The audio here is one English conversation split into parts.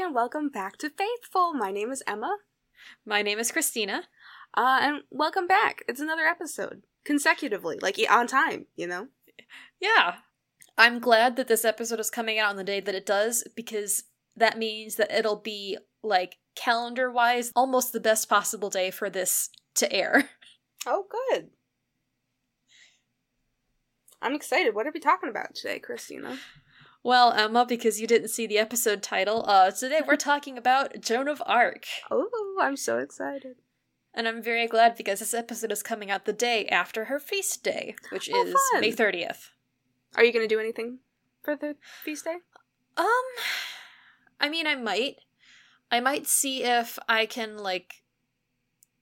and welcome back to Faithful. My name is Emma. My name is Christina. Uh, and welcome back. It's another episode consecutively, like on time, you know? Yeah. I'm glad that this episode is coming out on the day that it does because that means that it'll be, like, calendar wise, almost the best possible day for this to air. Oh, good. I'm excited. What are we talking about today, Christina? Well, Emma, because you didn't see the episode title, uh, today we're talking about Joan of Arc. Oh, I'm so excited. And I'm very glad because this episode is coming out the day after her feast day, which Oh, is fun. May 30th. Are you going to do anything for the feast day? Um, I mean, I might. I might see if I can, like,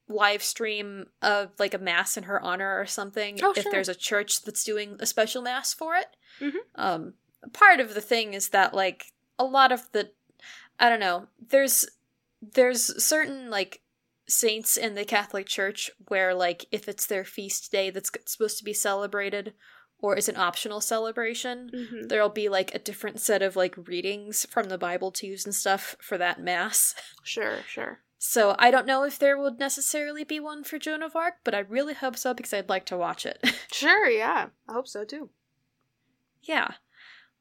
live stream a, like, a mass in her honor or something. Oh, if sure. there's a church that's doing a special mass for it. Mhm. Um, part of the thing is that, like, a lot of the, I don't know, there's, there's certain, like, saints in the Catholic Church where, like, if it's their feast day that's supposed to be celebrated, or is an optional celebration, Mm-hmm. there'll be like a different set of like readings from the Bible to use and stuff for that mass. Sure, sure. So I don't know if there would necessarily be one for Joan of Arc, but I really hope so because I'd like to watch it. Sure, yeah. I hope so too. yeah.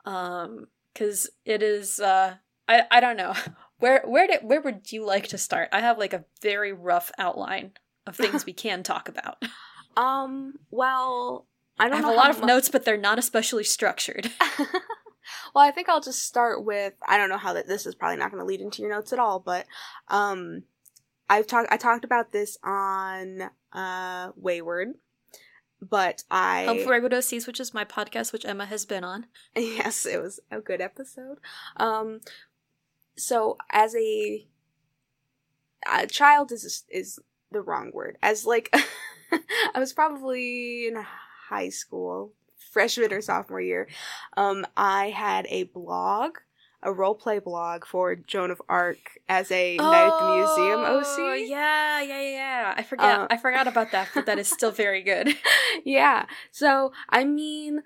Um cuz it is uh I I don't know. Where where did where would you like to start? I have like a very rough outline of things we can talk about. Um, well, I I don't have know a lot of mu- notes but they're not especially structured. well, I think I'll just start with I don't know how that this is probably not going to lead into your notes at all, but um I've talked I talked about this on uh Wayward, but I Home for Regular Seas, which is my podcast which Emma has been on. yes, it was a good episode. Um so as a, a child is is the wrong word. As like I was probably in high school, freshman or sophomore year. Um I had a blog, a role play blog for Joan of Arc as a Night at the Museum Oh, OC. Yeah, yeah, yeah, yeah. I forgot. Uh, I forgot about that, but that is still very good. yeah. So, I mean,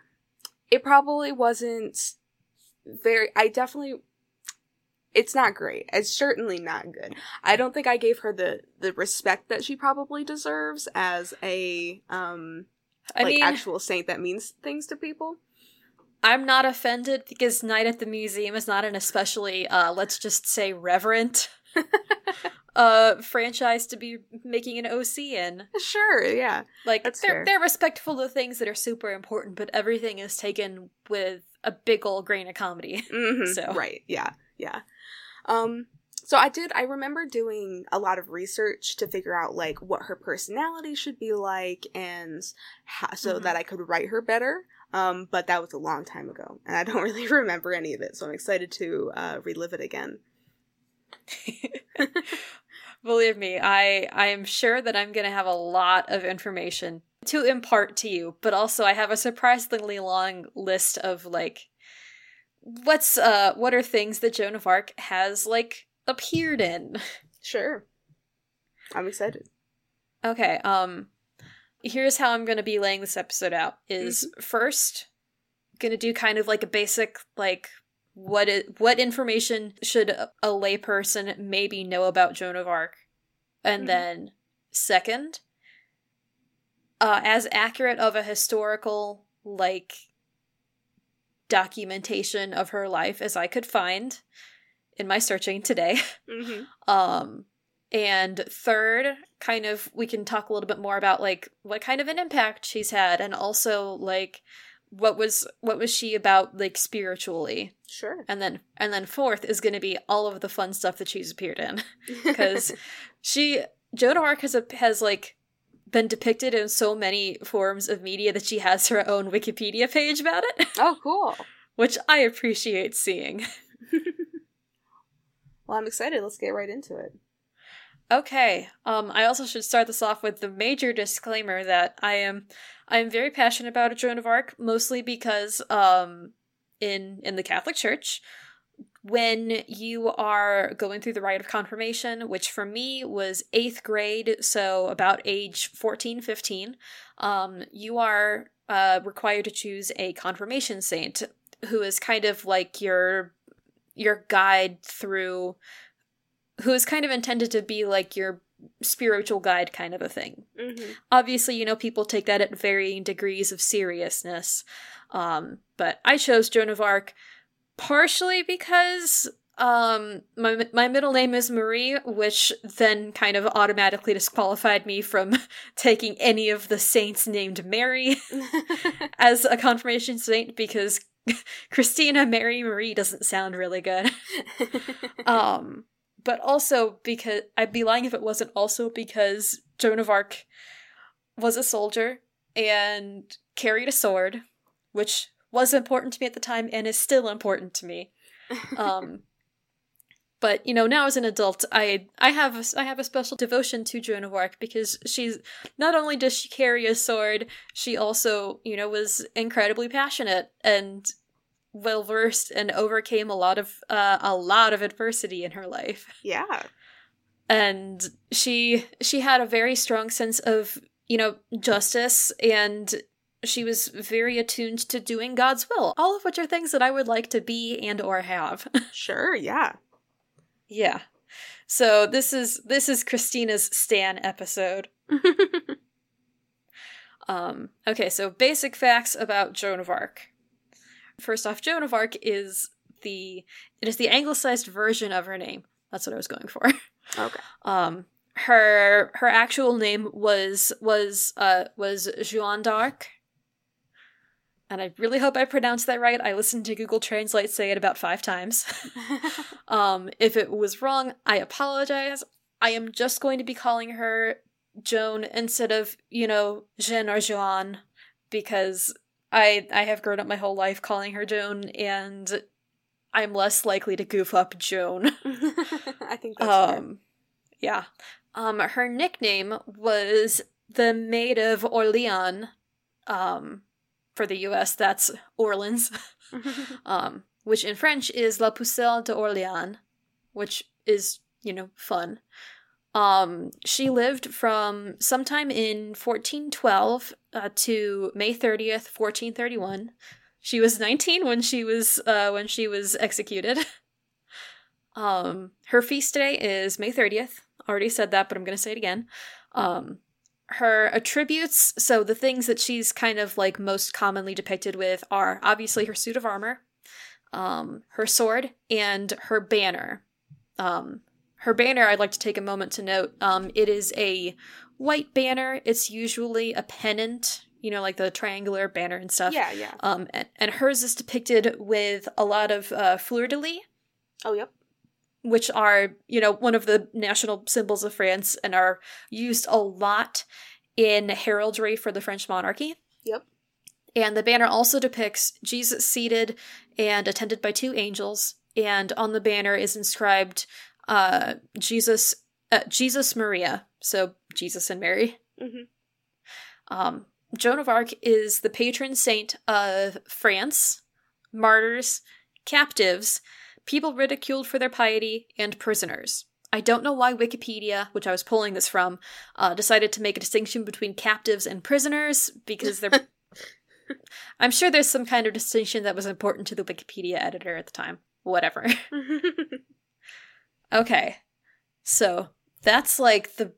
it probably wasn't very. I definitely. It's not great. It's certainly not good. I don't think I gave her the the respect that she probably deserves as a um I like mean, actual saint that means things to people. I'm not offended because Night at the Museum is not an especially, uh, let's just say, reverent uh franchise to be making an OC in. Sure. Yeah. Like That's they're fair. they're respectful to things that are super important, but everything is taken with a big old grain of comedy. hmm So- right, yeah, yeah. Um, so I did. I remember doing a lot of research to figure out like what her personality should be like, and how, so Mhm. that I could write her better. Um, but that was a long time ago, and I don't really remember any of it. So I'm excited to uh, relive it again. Believe me, I I am sure that I'm going to have a lot of information to impart to you, but also I have a surprisingly long list of like what's uh what are things that Joan of Arc has like appeared in. Sure, I'm excited. Okay, um here's how I'm going to be laying this episode out is first going to do kind of like a basic like what is what information should a, layperson maybe know about Joan of Arc? And Mhm. then second uh as accurate of a historical like documentation of her life as I could find in my searching today. hmm Um and third, kind of we can talk a little bit more about like what kind of an impact she's had and also like what was what was she about like spiritually. Sure, And then and then fourth is going to be all of the fun stuff that she's appeared in cuz she Joan of Arc has a, has like been depicted in so many forms of media that she has her own Wikipedia page about it, oh, cool. which I appreciate seeing. Well, I'm excited. Let's get right into it. Okay. Um, I also should start this off with the major disclaimer that I am I am very passionate about Joan of Arc, mostly because um in in the Catholic Church, when you are going through the rite of confirmation, which for me was eighth grade, so about age 14, 15, um, you are uh, required to choose a confirmation saint who is kind of like your your guide through who is kind of intended to be like your spiritual guide kind of a thing. Mm-hmm. Obviously, you know, people take that at varying degrees of seriousness. Um, but I chose Joan of Arc partially because um my my middle name is Marie, which then kind of automatically disqualified me from taking any of the saints named Mary as a confirmation saint because Christina Mary Marie doesn't sound really good. um but also because I'd be lying if it wasn't also because Joan of Arc was a soldier and carried a sword, which was important to me at the time and is still important to me. Um, but you know, now as an adult, I I have a, I have a special devotion to Joan of Arc because she's not only does she carry a sword, she also you know was incredibly passionate and well versed and overcame a lot of uh, a lot of adversity in her life. yeah. And she she had a very strong sense of you know justice and she was very attuned to doing God's will, all of which are things that I would like to be and or have. Sure, yeah. Yeah. So this is this is Christina's Stan episode. Um okay, so basic facts about Joan of Arc. First off, Joan of Arc is the it is the anglicized version of her name. That's what I was going for. okay. Um her her actual name was was uh was Joan d'Arc. And I really hope I pronounced that right. I listened to Google Translate say it about 5 times. Um, if it was wrong, I apologize. I am just going to be calling her Joan instead of, you know, Jean or Joan, because I I have grown up my whole life calling her Joan, and I'm less likely to goof up Joan. I think that's fair. um, yeah. Um, her nickname was the Maid of Orleans. Um, for the U.S., that's Orleans. um, which in French is La Pucelle d'Orléans, which is, you know, fun. Um, she lived from sometime in 1412 uh, to May 30th, 1431. She was 19 when she was uh, when she was executed. um, her feast day is May 30th. Already said that, but I'm going to say it again. Um, her attributes, so the things that she's kind of like most commonly depicted with are obviously her suit of armor, um, her sword, and her banner. Um, her banner, I'd like to take a moment to note. Um, it is a white banner. It's usually a pennant, you know, like the triangular banner and stuff. yeah, yeah. Um, and, and hers is depicted with a lot of uh, fleur de lis, Oh, yep. which are, you know, one of the national symbols of France and are used a lot in heraldry for the French monarchy. Yep. And the banner also depicts Jesus seated and attended by two angels. And on the banner is inscribed uh, Jesus, uh, Jesus Maria. So Jesus and Mary. hmm Um, Joan of Arc is the patron saint of France, martyrs, captives, people ridiculed for their piety, and prisoners. I don't know why Wikipedia, which I was pulling this from, uh, decided to make a distinction between captives and prisoners because they're. I'm sure there's some kind of distinction that was important to the Wikipedia editor at the time. Whatever. Okay. So that's like the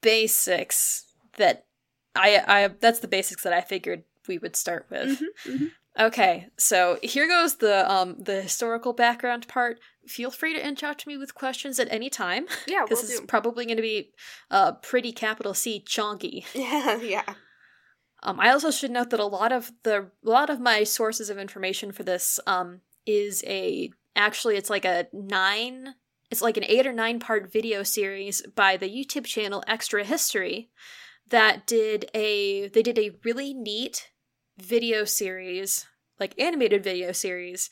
basics that I I that's the basics that I figured we would start with. Mhm, mhm. Okay. So here goes the um the historical background part. Feel free to reach out to me with questions at any time. Yeah, we'll This is do. probably going to be uh pretty capital C chonky. yeah, yeah. Um, I also should note that a lot of the a lot of my sources of information for this um is a actually it's like a nine it's like an eight or nine part video series by the YouTube channel Extra History that did a they did a really neat video series like animated video series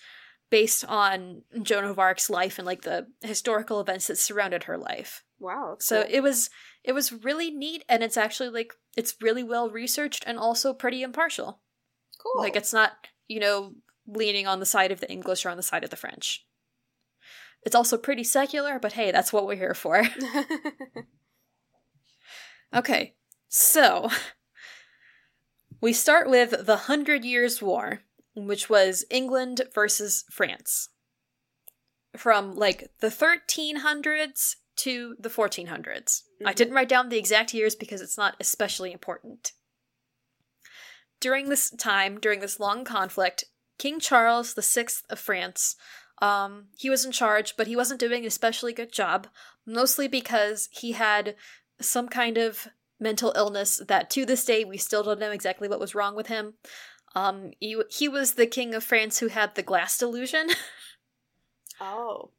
based on Joan of Arc's life and like the historical events that surrounded her life. Wow. So cool. it was it was really neat and it's actually like it's really well researched and also pretty impartial. cool. Like it's not, you know, leaning on the side of the English or on the side of the French. It's also pretty secular, but hey, that's what we're here for. okay. So, we start with the Hundred Years' War, which was England versus France. from like the 1300s to the 1400s. I Mhm. didn't write down the exact years because it's not especially important. During this time, during this long conflict, King Charles VI of France, um, he was in charge, but he wasn't doing an especially good job, mostly because he had some kind of mental illness that to this day we still don't know exactly what was wrong with him. Um, he, he was the king of France who had the glass delusion. Oh.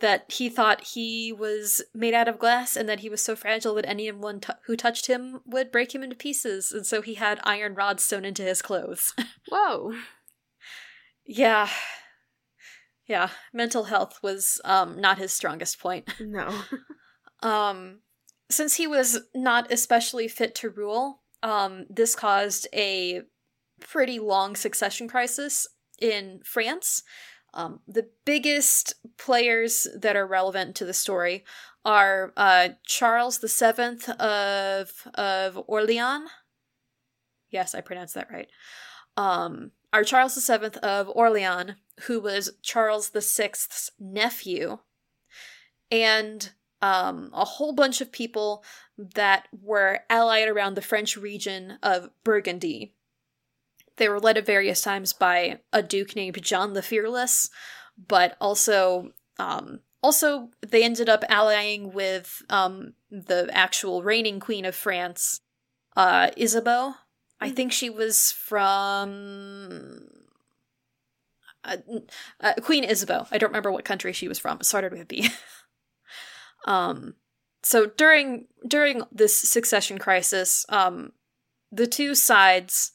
that he thought he was made out of glass and that he was so fragile that anyone t- who touched him would break him into pieces, and so he had iron rods sewn into his clothes. Whoa. yeah. Yeah, mental health was um not his strongest point. No. Um since he was not especially fit to rule, um this caused a pretty long succession crisis in France. Um, the biggest players that are relevant to the story are uh, Charles the Seventh of of Orleans. Yes, I pronounced that right. Um, are Charles Seventh of Orleans, who was Charles Sixth's nephew, and um, a whole bunch of people that were allied around the French region of Burgundy. They were led at various times by a duke named John the Fearless, but also um, also they ended up allying with um, the actual reigning queen of France, uh, Isabeau. I Mhm. think she was from uh, uh, Queen Isabeau. I don't remember what country she was from. It started with a B. um, so during during this succession crisis, um, the two sides,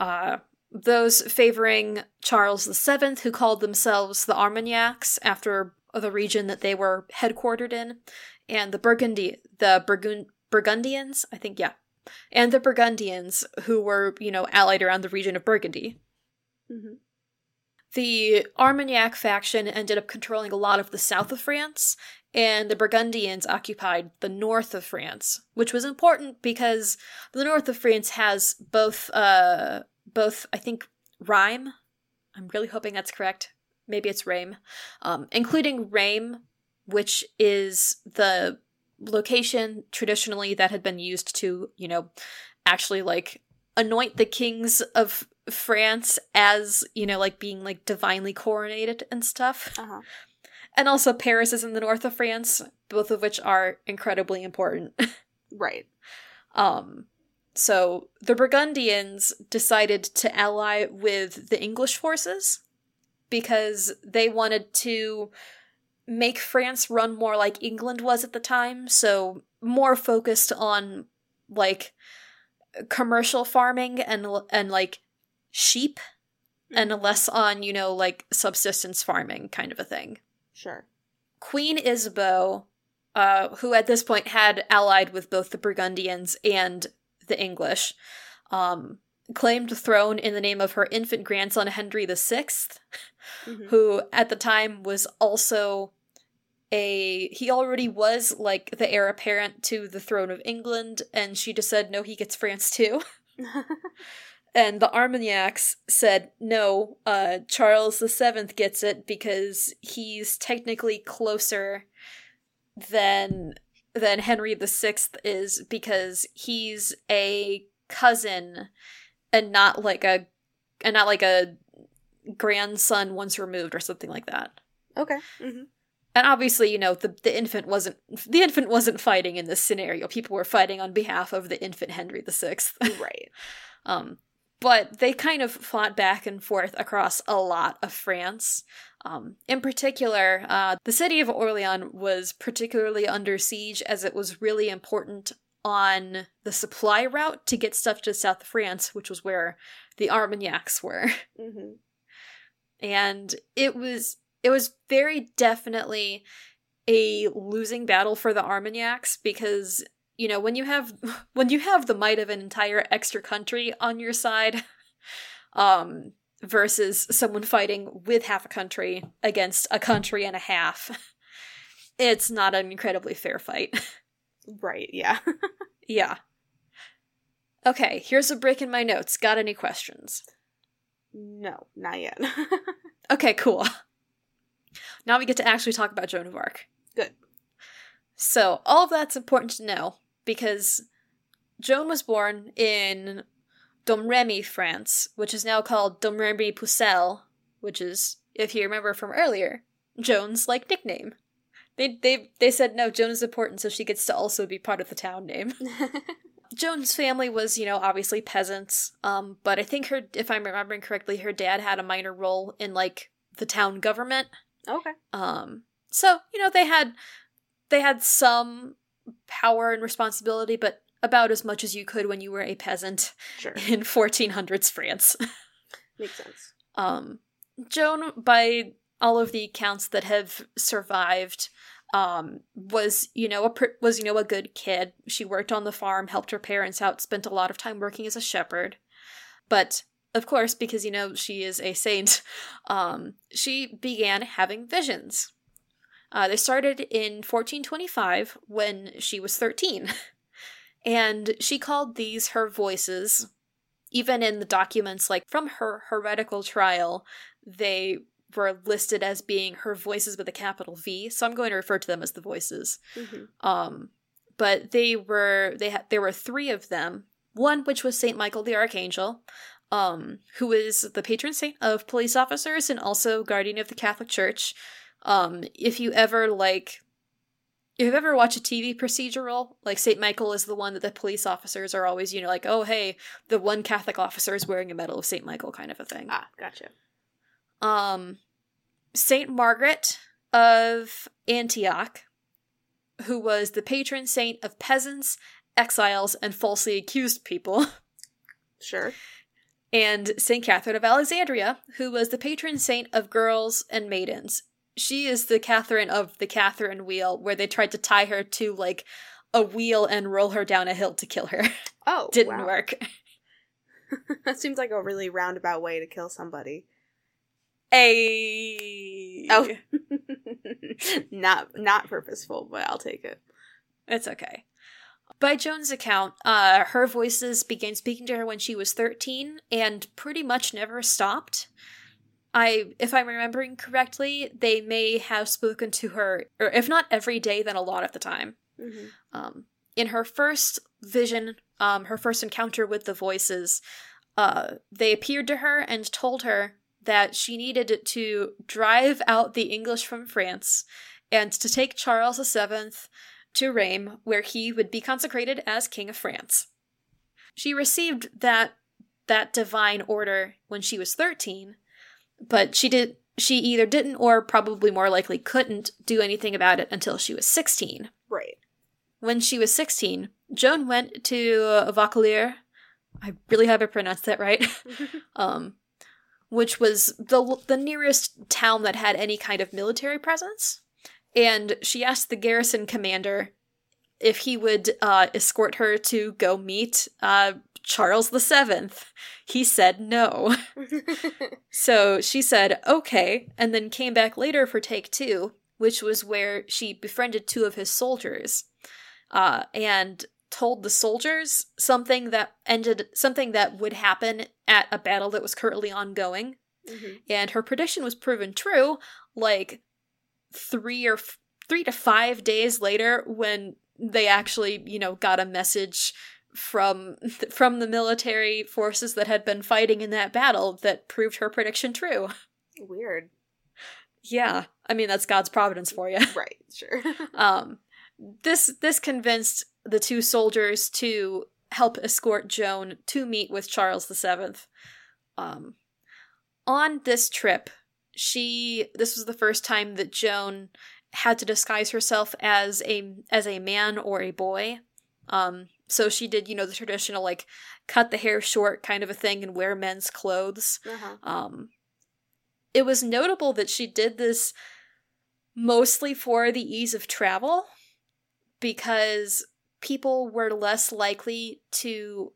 uh, those favoring Charles VII, who called themselves the Armagnacs after the region that they were headquartered in, and the Burgundy, the Burgund- Burgundians, I think, yeah, and the Burgundians, who were you know allied around the region of Burgundy. hmm The Armagnac faction ended up controlling a lot of the south of France, and the Burgundians occupied the north of France, which was important because the north of France has both, uh, both I think Rhine. I'm really hoping that's correct. Maybe it's Rhame, um, including Rhame, which is the location traditionally that had been used to, you know, actually like anoint the kings of France as, you know, like being like divinely coronated and stuff. Uh-huh. And also Paris is in the north of France, both of which are incredibly important. Right. um so the Burgundians decided to ally with the English forces because they wanted to make France run more like England was at the time, so more focused on like commercial farming and and like sheep and less on, you know, like subsistence farming kind of a thing. Sure. Queen Isabeau, uh, who at this point had allied with both the Burgundians and the English, um, claimed the throne in the name of her infant grandson Henry VI, Mhm. who at the time was also a he already was like the heir apparent to the throne of England, and she just said no, he gets France too. And the Armagnacs said, no, uh, Charles VII gets it because he's technically closer than than Henry VI is because he's a cousin and not like a and not like a grandson once removed or something like that. okay. hmm And obviously, you know, the, the infant wasn't the infant wasn't fighting in this scenario. People were fighting on behalf of the infant Henry VI. Right. Um, but they kind of fought back and forth across a lot of France. Um, in particular, uh, the city of Orleans was particularly under siege as it was really important on the supply route to get stuff to south of France, which was where the Armagnacs were. hmm And it was it was very definitely a losing battle for the Armagnacs because you know when you have when you have the might of an entire extra country on your side um versus someone fighting with half a country against a country and a half it's not an incredibly fair fight Right. Yeah. yeah okay here's a break in my notes got any questions no, not yet. Okay, cool. Now we get to actually talk about Joan of Arc. Good. So, all of that's important to know because Joan was born in Domremy, France, which is now called Domremy Pucelle, which is, if you remember from earlier, Joan's like nickname. They they they said no, Joan is important, so she gets to also be part of the town name. Joan's family was, you know, obviously peasants. Um, but I think her, if I'm remembering correctly, her dad had a minor role in like the town government. Okay. Um, so you know they had they had some power and responsibility, but about as much as you could when you were a peasant Sure. in 1400s France. Makes sense. Um, Joan, by all of the accounts that have survived, um, was you know a pr- was you know a good kid. She worked on the farm, helped her parents out, spent a lot of time working as a shepherd. But of course, because you know she is a saint, um, she began having visions. Uh, they started in 1425 when she was 13. And she called these her voices. Even in the documents, like from her heretical trial, they were listed as being her voices with a capital V. So I'm going to refer to them as the voices. hmm Um, but they were they had there were three of them. One which was Saint Michael the Archangel, um, who is the patron saint of police officers and also guardian of the Catholic Church. Um, if you ever like, if you've ever watched a TV procedural, like Saint Michael is the one that the police officers are always, you know, like, oh hey, the one Catholic officer is wearing a medal of Saint Michael, kind of a thing. Ah, gotcha. Um, Saint Margaret of Antioch, who was the patron saint of peasants, exiles, and falsely accused people, Sure. And Saint Catherine of Alexandria, who was the patron saint of girls and maidens. She is the Catherine of the Catherine wheel, where they tried to tie her to like a wheel and roll her down a hill to kill her. Oh, Didn't wow. work. that seems like a really roundabout way to kill somebody. A Oh. not not purposeful, but I'll take it. It's okay. By Joan's account, uh, her voices began speaking to her when she was 13 and pretty much never stopped. I, if I'm remembering correctly, they may have spoken to her, or if not every day, then a lot of the time. hmm Um, in her first vision, um, her first encounter with the voices, uh, they appeared to her and told her that she needed to drive out the English from France and to take Charles VII to Rheims, where he would be consecrated as King of France. She received that that divine order when she was 13, but she did she either didn't or probably more likely couldn't do anything about it until she was 16. Right. When she was 16, Joan went to Vaucouleurs. I really hope I pronounced that right. um, which was the the nearest town that had any kind of military presence. And she asked the garrison commander if he would uh, escort her to go meet uh, Charles VII. He said no. So she said, okay, and then came back later for take two, which was where she befriended two of his soldiers, uh, and told the soldiers something that ended, something that would happen at a battle that was currently ongoing. Mhm. And her prediction was proven true, like three or f- three to five days later, when they actually, you know, got a message from from the military forces that had been fighting in that battle that proved her prediction true. Weird. Yeah, I mean that's God's providence for you. Right. Sure. Um, this this convinced the two soldiers to help escort Joan to meet with Charles the seventh Um, on this trip, she this was the first time that Joan had to disguise herself as a as a man or a boy. Um, so she did, you know, the traditional like cut the hair short kind of a thing and wear men's clothes. uh-huh. Um, it was notable that she did this mostly for the ease of travel because people were less likely to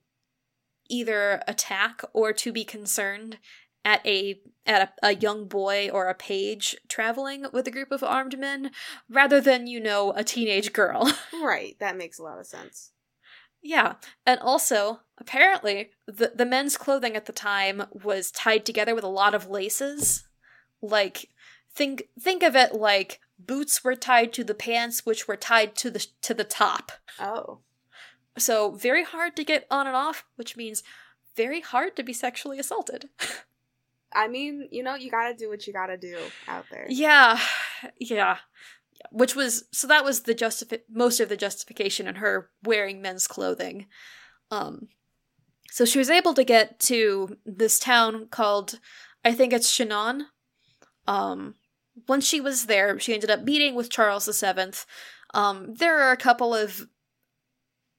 either attack or to be concerned at a at a, a young boy or a page traveling with a group of armed men rather than you know a teenage girl Right. That makes a lot of sense. Yeah, and also apparently the the men's clothing at the time was tied together with a lot of laces. Like think think of it like boots were tied to the pants which were tied to the to the top. Oh. So very hard to get on and off, which means very hard to be sexually assaulted. I mean, you know, you gotta do what you gotta do out there. Yeah, yeah. Which was so that was the justifi- most of the justification in her wearing men's clothing. Um, so she was able to get to this town called, I think it's Chinon. Um, once she was there, she ended up meeting with Charles VII. Um, there are a couple of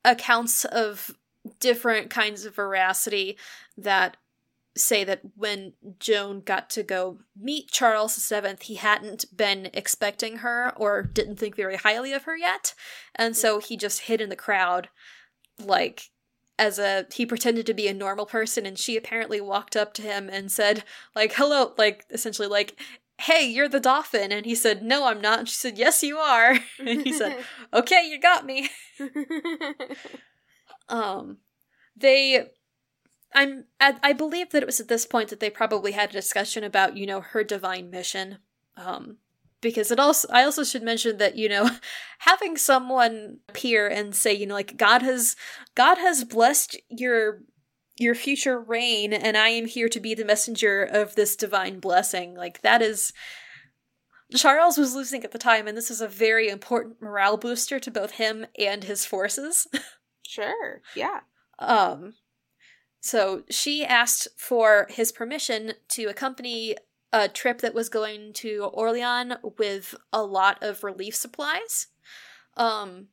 accounts of different kinds of veracity that say that when Joan got to go meet Charles VII, he hadn't been expecting her or didn't think very highly of her yet. And so he just hid in the crowd, like, as a he pretended to be a normal person and she apparently walked up to him and said like hello like essentially like hey you're the dauphin. and he said no i'm not and she said yes you are and he said okay you got me um they i'm I, I believe that it was at this point that they probably had a discussion about you know her divine mission um because it also i also should mention that you know having someone appear and say you know like god has god has blessed your your future reign and i am here to be the messenger of this divine blessing like that is charles was losing at the time and this is a very important morale booster to both him and his forces sure. Yeah. um so she asked for his permission to accompany a trip that was going to Orleans with a lot of relief supplies. Um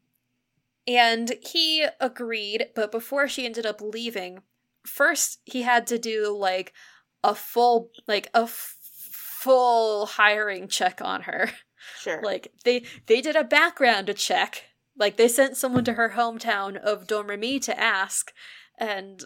and he agreed, but before she ended up leaving, first he had to do like a full like a f- full hiring check on her. Sure. Like they they did a background check. Like they sent someone to her hometown of Domremy to ask, and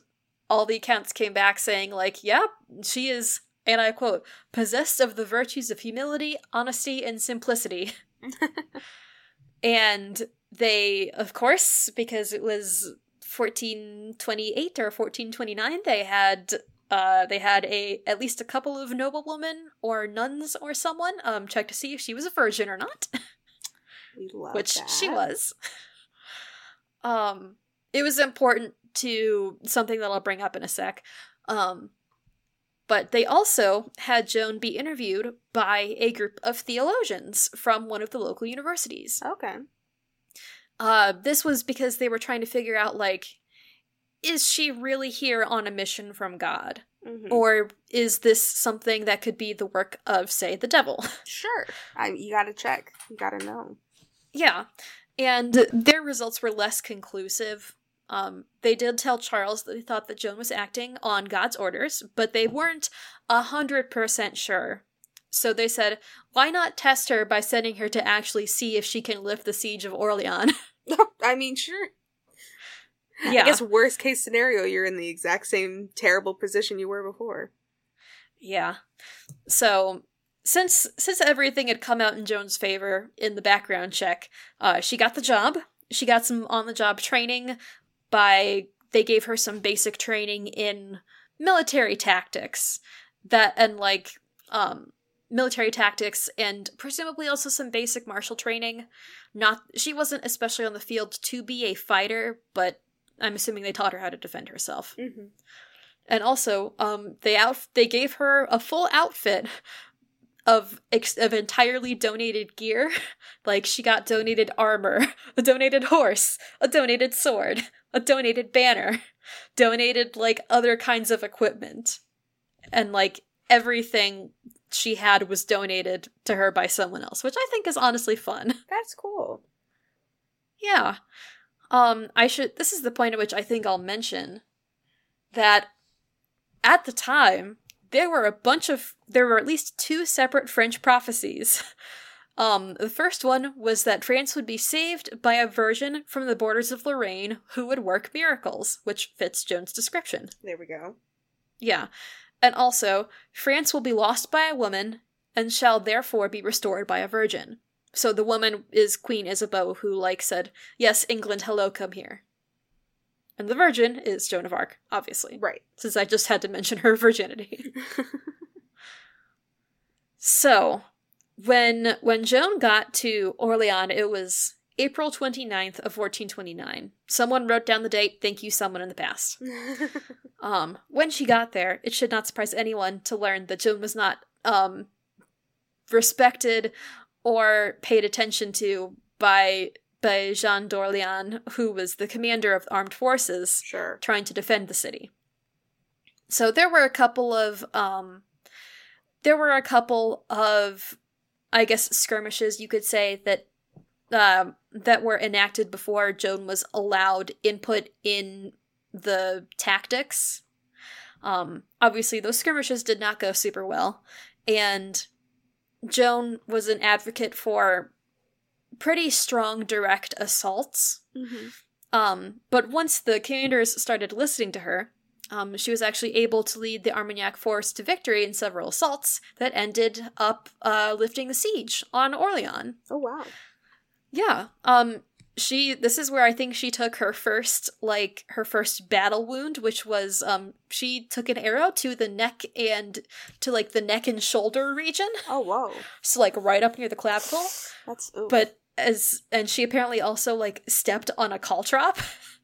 all the accounts came back saying like, "Yep, she is." And I quote, possessed of the virtues of humility, honesty, and simplicity. and they, of course, because it was 1428 or 1429, they had uh, they had a at least a couple of noblewomen or nuns or someone um check to see if she was a virgin or not. which that. she was. Um, it was important to something that I'll bring up in a sec. Um, but they also had Joan be interviewed by a group of theologians from one of the local universities. Okay. Uh, this was because they were trying to figure out, like, is she really here on a mission from God? Mhm. Or is this something that could be the work of, say, the devil? Sure. I, you gotta check. You gotta know. Yeah. And their results were less conclusive. Um, they did tell Charles that they thought that Joan was acting on God's orders, but they weren't a hundred percent sure. So they said, why not test her by sending her to actually see if she can lift the siege of Orleans? I mean, sure. yeah. I guess worst case scenario, you're in the exact same terrible position you were before. Yeah. So since since everything had come out in Joan's favor in the background check, uh, she got the job. She got some on the job training by they gave her some basic training in military tactics that and like um military tactics and presumably also some basic martial training. Not she wasn't especially on the field to be a fighter, but I'm assuming they taught her how to defend herself. Mm-hmm. And also, um, they out they gave her a full outfit of ex- of entirely donated gear. like she got donated armor, a donated horse, a donated sword, a donated banner, donated like other kinds of equipment, and like everything she had was donated to her by someone else, which I think is honestly fun. That's cool. Yeah. Um, I should. This is the point at which I think I'll mention that at the time there were a bunch of there were at least two separate French prophecies. Um, the first one was that France would be saved by a virgin from the borders of Lorraine who would work miracles, which fits Joan's description. There we go. Yeah. And also, France will be lost by a woman and shall therefore be restored by a virgin. So the woman is Queen Isabeau, who, like, said, Yes, England, hello, come here. And the virgin is Joan of Arc, obviously, Right. since I just had to mention her virginity. so, when when Joan got to Orleans, it was April 29th of 1429. Someone wrote down the date. Thank you, someone in the past. Um, when she got there, it should not surprise anyone to learn that Joan was not um, respected or paid attention to by by Jean d'Orléans, who was the commander of the armed forces sure. trying to defend the city. So there were a couple of um, there were a couple of I guess skirmishes you could say that um, that were enacted before Joan was allowed input in the tactics. Um, obviously, those skirmishes did not go super well, and Joan was an advocate for pretty strong direct assaults. Mm-hmm. Um, but once the commanders started listening to her, um, she was actually able to lead the Armagnac force to victory in several assaults that ended up uh, lifting the siege on Orleans. Oh wow. Yeah. Um, she this is where I think she took her first like her first battle wound, which was um she took an arrow to the neck and to like the neck and shoulder region. Oh whoa. So like right up near the clavicle. That's oof. But as and she apparently also like stepped on a call caltrop.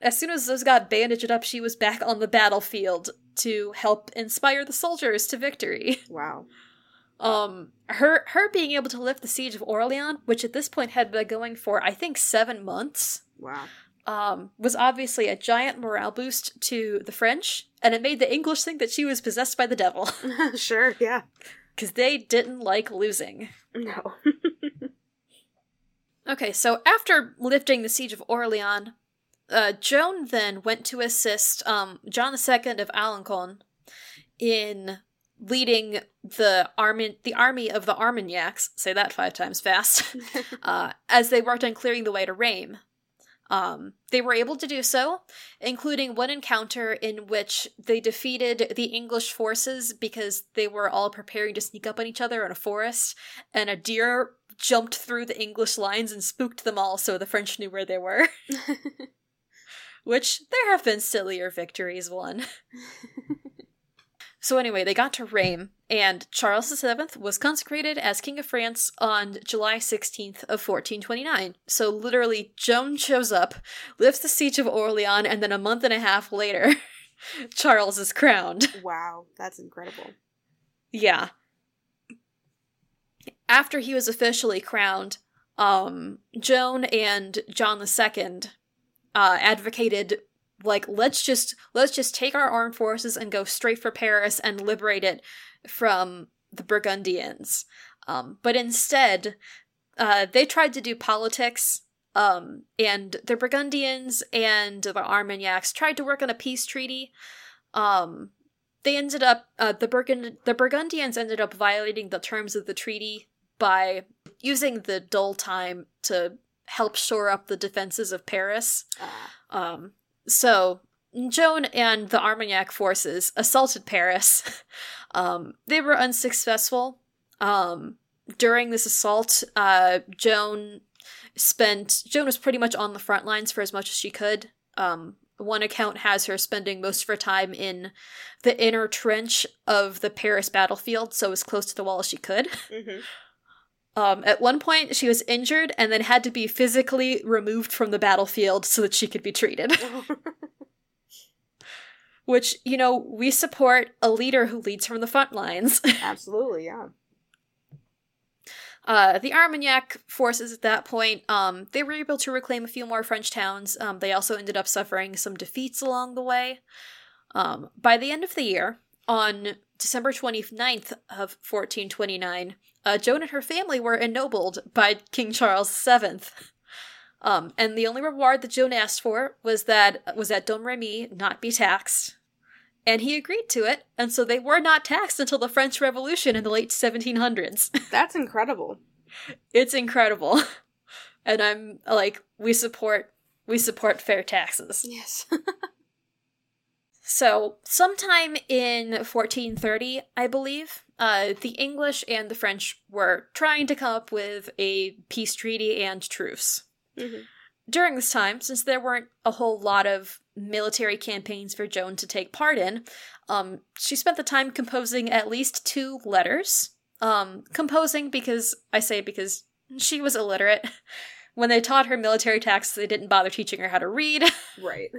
As soon as those got bandaged up, she was back on the battlefield to help inspire the soldiers to victory. wow. Um, her her being able to lift the siege of Orleans, which at this point had been going for I think seven months, Wow. um, was obviously a giant morale boost to the French, and it made the English think that she was possessed by the devil sure. Yeah. because they didn't like losing. No. Okay, so after lifting the siege of Orleans, uh, Joan then went to assist um, John II of Alencon in leading the army, the army of the Armagnacs. Say that five times fast. uh, as they worked on clearing the way to Rheims. Um, they were able to do so, including one encounter in which they defeated the English forces because they were all preparing to sneak up on each other in a forest, and a deer jumped through the English lines and spooked them all so the French knew where they were. Which there have been sillier victories won. so anyway, they got to Rheims, and Charles VII was consecrated as King of France on July 16th of 1429. So literally, Joan shows up, lifts the siege of Orleans, and then a month and a half later, Charles is crowned. wow. That's incredible. Yeah. After he was officially crowned, um, Joan and John II uh, advocated like let's just let's just take our armed forces and go straight for Paris and liberate it from the Burgundians. Um, but instead, uh, they tried to do politics. Um, and the Burgundians and the Armagnacs tried to work on a peace treaty. Um, they ended up uh, the Burgund the Burgundians ended up violating the terms of the treaty by using the dull time to help shore up the defenses of Paris. Ah. Um, so Joan and the Armagnac forces assaulted Paris. um, they were unsuccessful. Um, during this assault, uh, Joan spent Joan was pretty much on the front lines for as much as she could. Um, one account has her spending most of her time in the inner trench of the Paris battlefield, so as close to the wall as she could. Mhm. Um, at one point, she was injured and then had to be physically removed from the battlefield so that she could be treated. Which, you know, we support a leader who leads from the front lines. Absolutely. Yeah. Uh, the Armagnac forces at that point, um, they were able to reclaim a few more French towns. Um, they also ended up suffering some defeats along the way. Um, by the end of the year, on December 29th of 1429, uh, Joan and her family were ennobled by King Charles VII. Um, and the only reward that Joan asked for was that was that Domremy not be taxed. And he agreed to it, and so they were not taxed until the French Revolution in the late 1700s. That's incredible. it's incredible. And I'm like, we support we support fair taxes. Yes. So, sometime in 1430, I believe, uh, the English and the French were trying to come up with a peace treaty and truce. Mhm. During this time, since there weren't a whole lot of military campaigns for Joan to take part in, um, she spent the time composing at least two letters um, composing because I say because she was illiterate. When they taught her military texts, they didn't bother teaching her how to read. Right.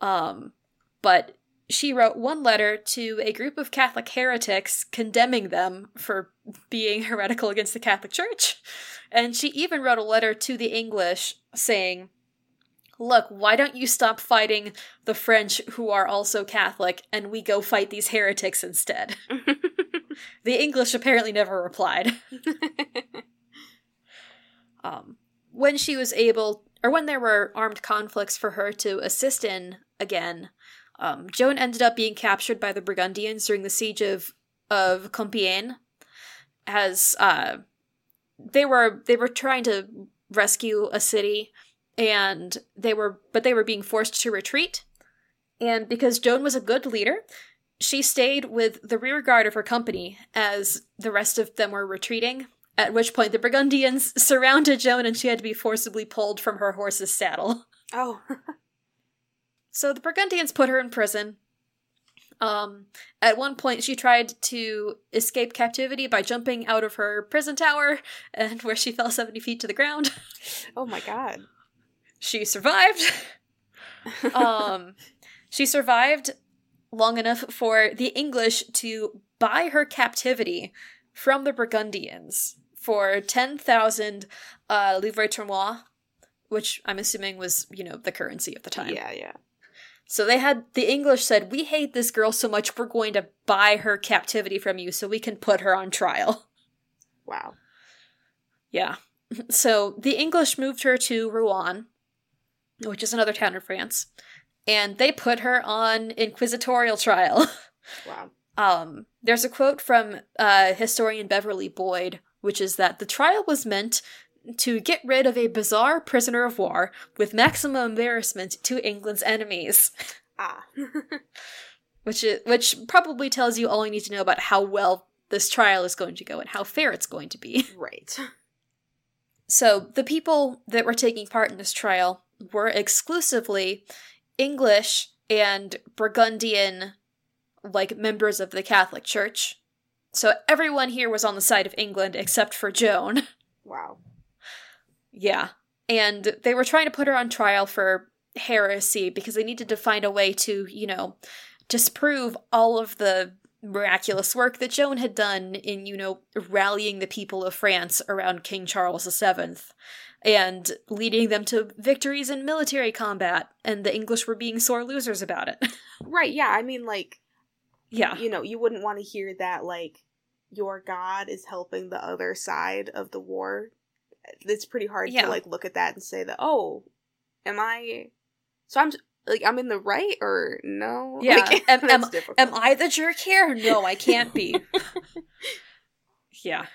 Um, but she wrote one letter to a group of Catholic heretics condemning them for being heretical against the Catholic Church. And she even wrote a letter to the English saying, Look, why don't you stop fighting the French who are also Catholic and we go fight these heretics instead? the English apparently never replied. um, when she was able, or when there were armed conflicts for her to assist in again, um, Joan ended up being captured by the Burgundians during the siege of of Compiègne, as uh, they were they were trying to rescue a city, and they were but they were being forced to retreat, and because Joan was a good leader, she stayed with the rear guard of her company as the rest of them were retreating. At which point, the Burgundians surrounded Joan, and she had to be forcibly pulled from her horse's saddle. oh. So the Burgundians put her in prison. Um, at one point, she tried to escape captivity by jumping out of her prison tower, and where she fell seventy feet to the ground. oh my god. She survived. um, she survived long enough for the English to buy her captivity from the Burgundians for ten thousand uh, livres tournois, which I'm assuming was you know the currency of the time. Yeah, yeah. So they had the English said, "We hate this girl so much, we're going to buy her captivity from you so we can put her on trial." Wow. Yeah. So the English moved her to Rouen, which is another town in France, and they put her on inquisitorial trial. Wow. Um, there's a quote from uh, historian Beverly Boyd, which is that the trial was meant to get rid of a bizarre prisoner of war with maximum embarrassment to England's enemies. Ah. which is, which probably tells you all you need to know about how well this trial is going to go and how fair it's going to be. right. So the people that were taking part in this trial were exclusively English and Burgundian like members of the Catholic Church. So everyone here was on the side of England except for Joan. Wow. Yeah. And they were trying to put her on trial for heresy because they needed to find a way to, you know, disprove all of the miraculous work that Joan had done in, you know, rallying the people of France around King Charles VII and leading them to victories in military combat, and the English were being sore losers about it. Right, yeah. I mean, like, yeah. you know, you wouldn't want to hear that, like, your god is helping the other side of the war. It's pretty hard Yeah. to, like, look at that and say that, oh, am I. So I'm. Like, I'm in the right or no? Yeah. Like, Am- that's am- Am I the jerk here? No, I can't be. yeah.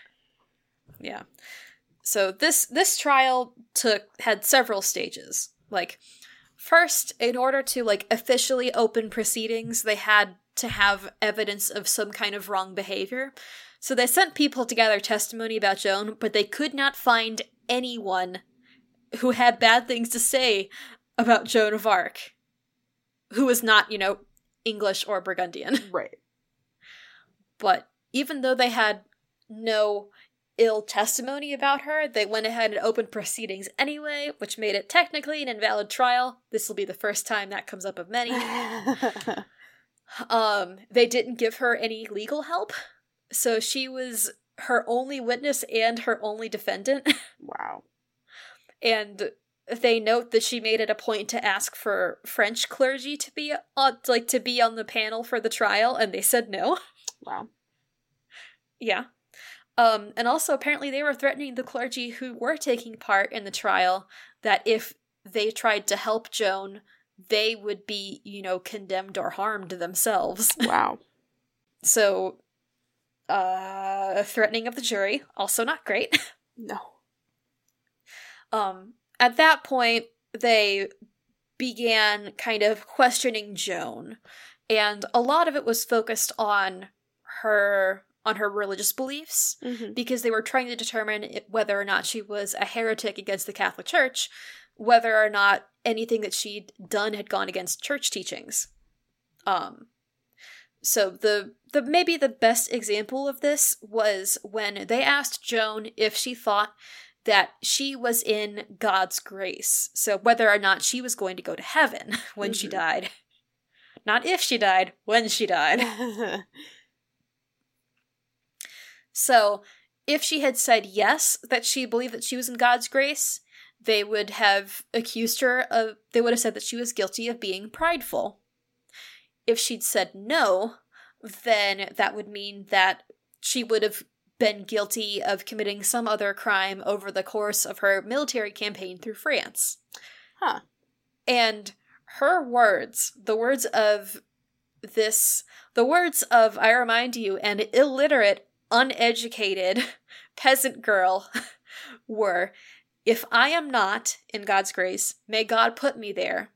Yeah. So this this trial took had several stages. Like first, in order to like officially open proceedings, they had to have evidence of some kind of wrong behavior. So they sent people to gather testimony about Joan, but they could not find anyone who had bad things to say about Joan of Arc, who was not, you know, English or Burgundian. Right. But even though they had no ill testimony about her, they went ahead and opened proceedings anyway, which made it technically an invalid trial. This will be the first time that comes up of many. Um, they didn't give her any legal help, so she was her only witness and her only defendant. wow. and they note that she made it a point to ask for French clergy to be on, like to be on the panel for the trial, and they said no. Wow. Yeah. Um, and also apparently they were threatening the clergy who were taking part in the trial that if they tried to help Joan, they would be, you know, condemned or harmed themselves. Wow. So, uh, threatening of the jury, also not great. No. Um, at that point, they began kind of questioning Joan, and a lot of it was focused on her on her religious beliefs Mm-hmm. because they were trying to determine whether or not she was a heretic against the Catholic Church, whether or not anything that she'd done had gone against church teachings. Um, so the the maybe the best example of this was when they asked Joan if she thought that she was in God's grace. So whether or not she was going to go to heaven when she Mhm. died. Not if she died, when she died. So, if she had said yes, that she believed that she was in God's grace, they would have accused her of, they would have said that she was guilty of being prideful. If she'd said no, then that would mean that she would have been guilty of committing some other crime over the course of her military campaign through France. Huh. And her words, the words of this, the words of, I remind you, an illiterate, uneducated peasant girl were If I am not in God's grace, may God put me there.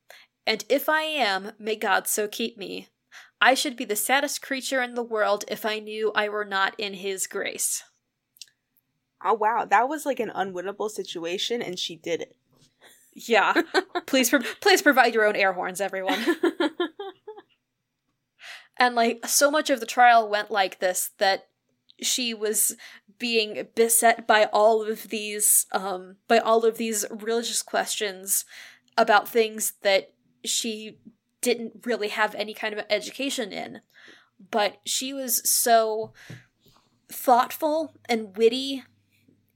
And if I am, may God so keep me. I should be the saddest creature in the world if I knew I were not in His grace. oh wow, that was like an unwinnable situation, and she did it. Yeah. please, pro- please provide your own air horns, everyone. And like so much of the trial went like this that she was being beset by all of these um by all of these religious questions about things that she didn't really have any kind of education in. But she was so thoughtful and witty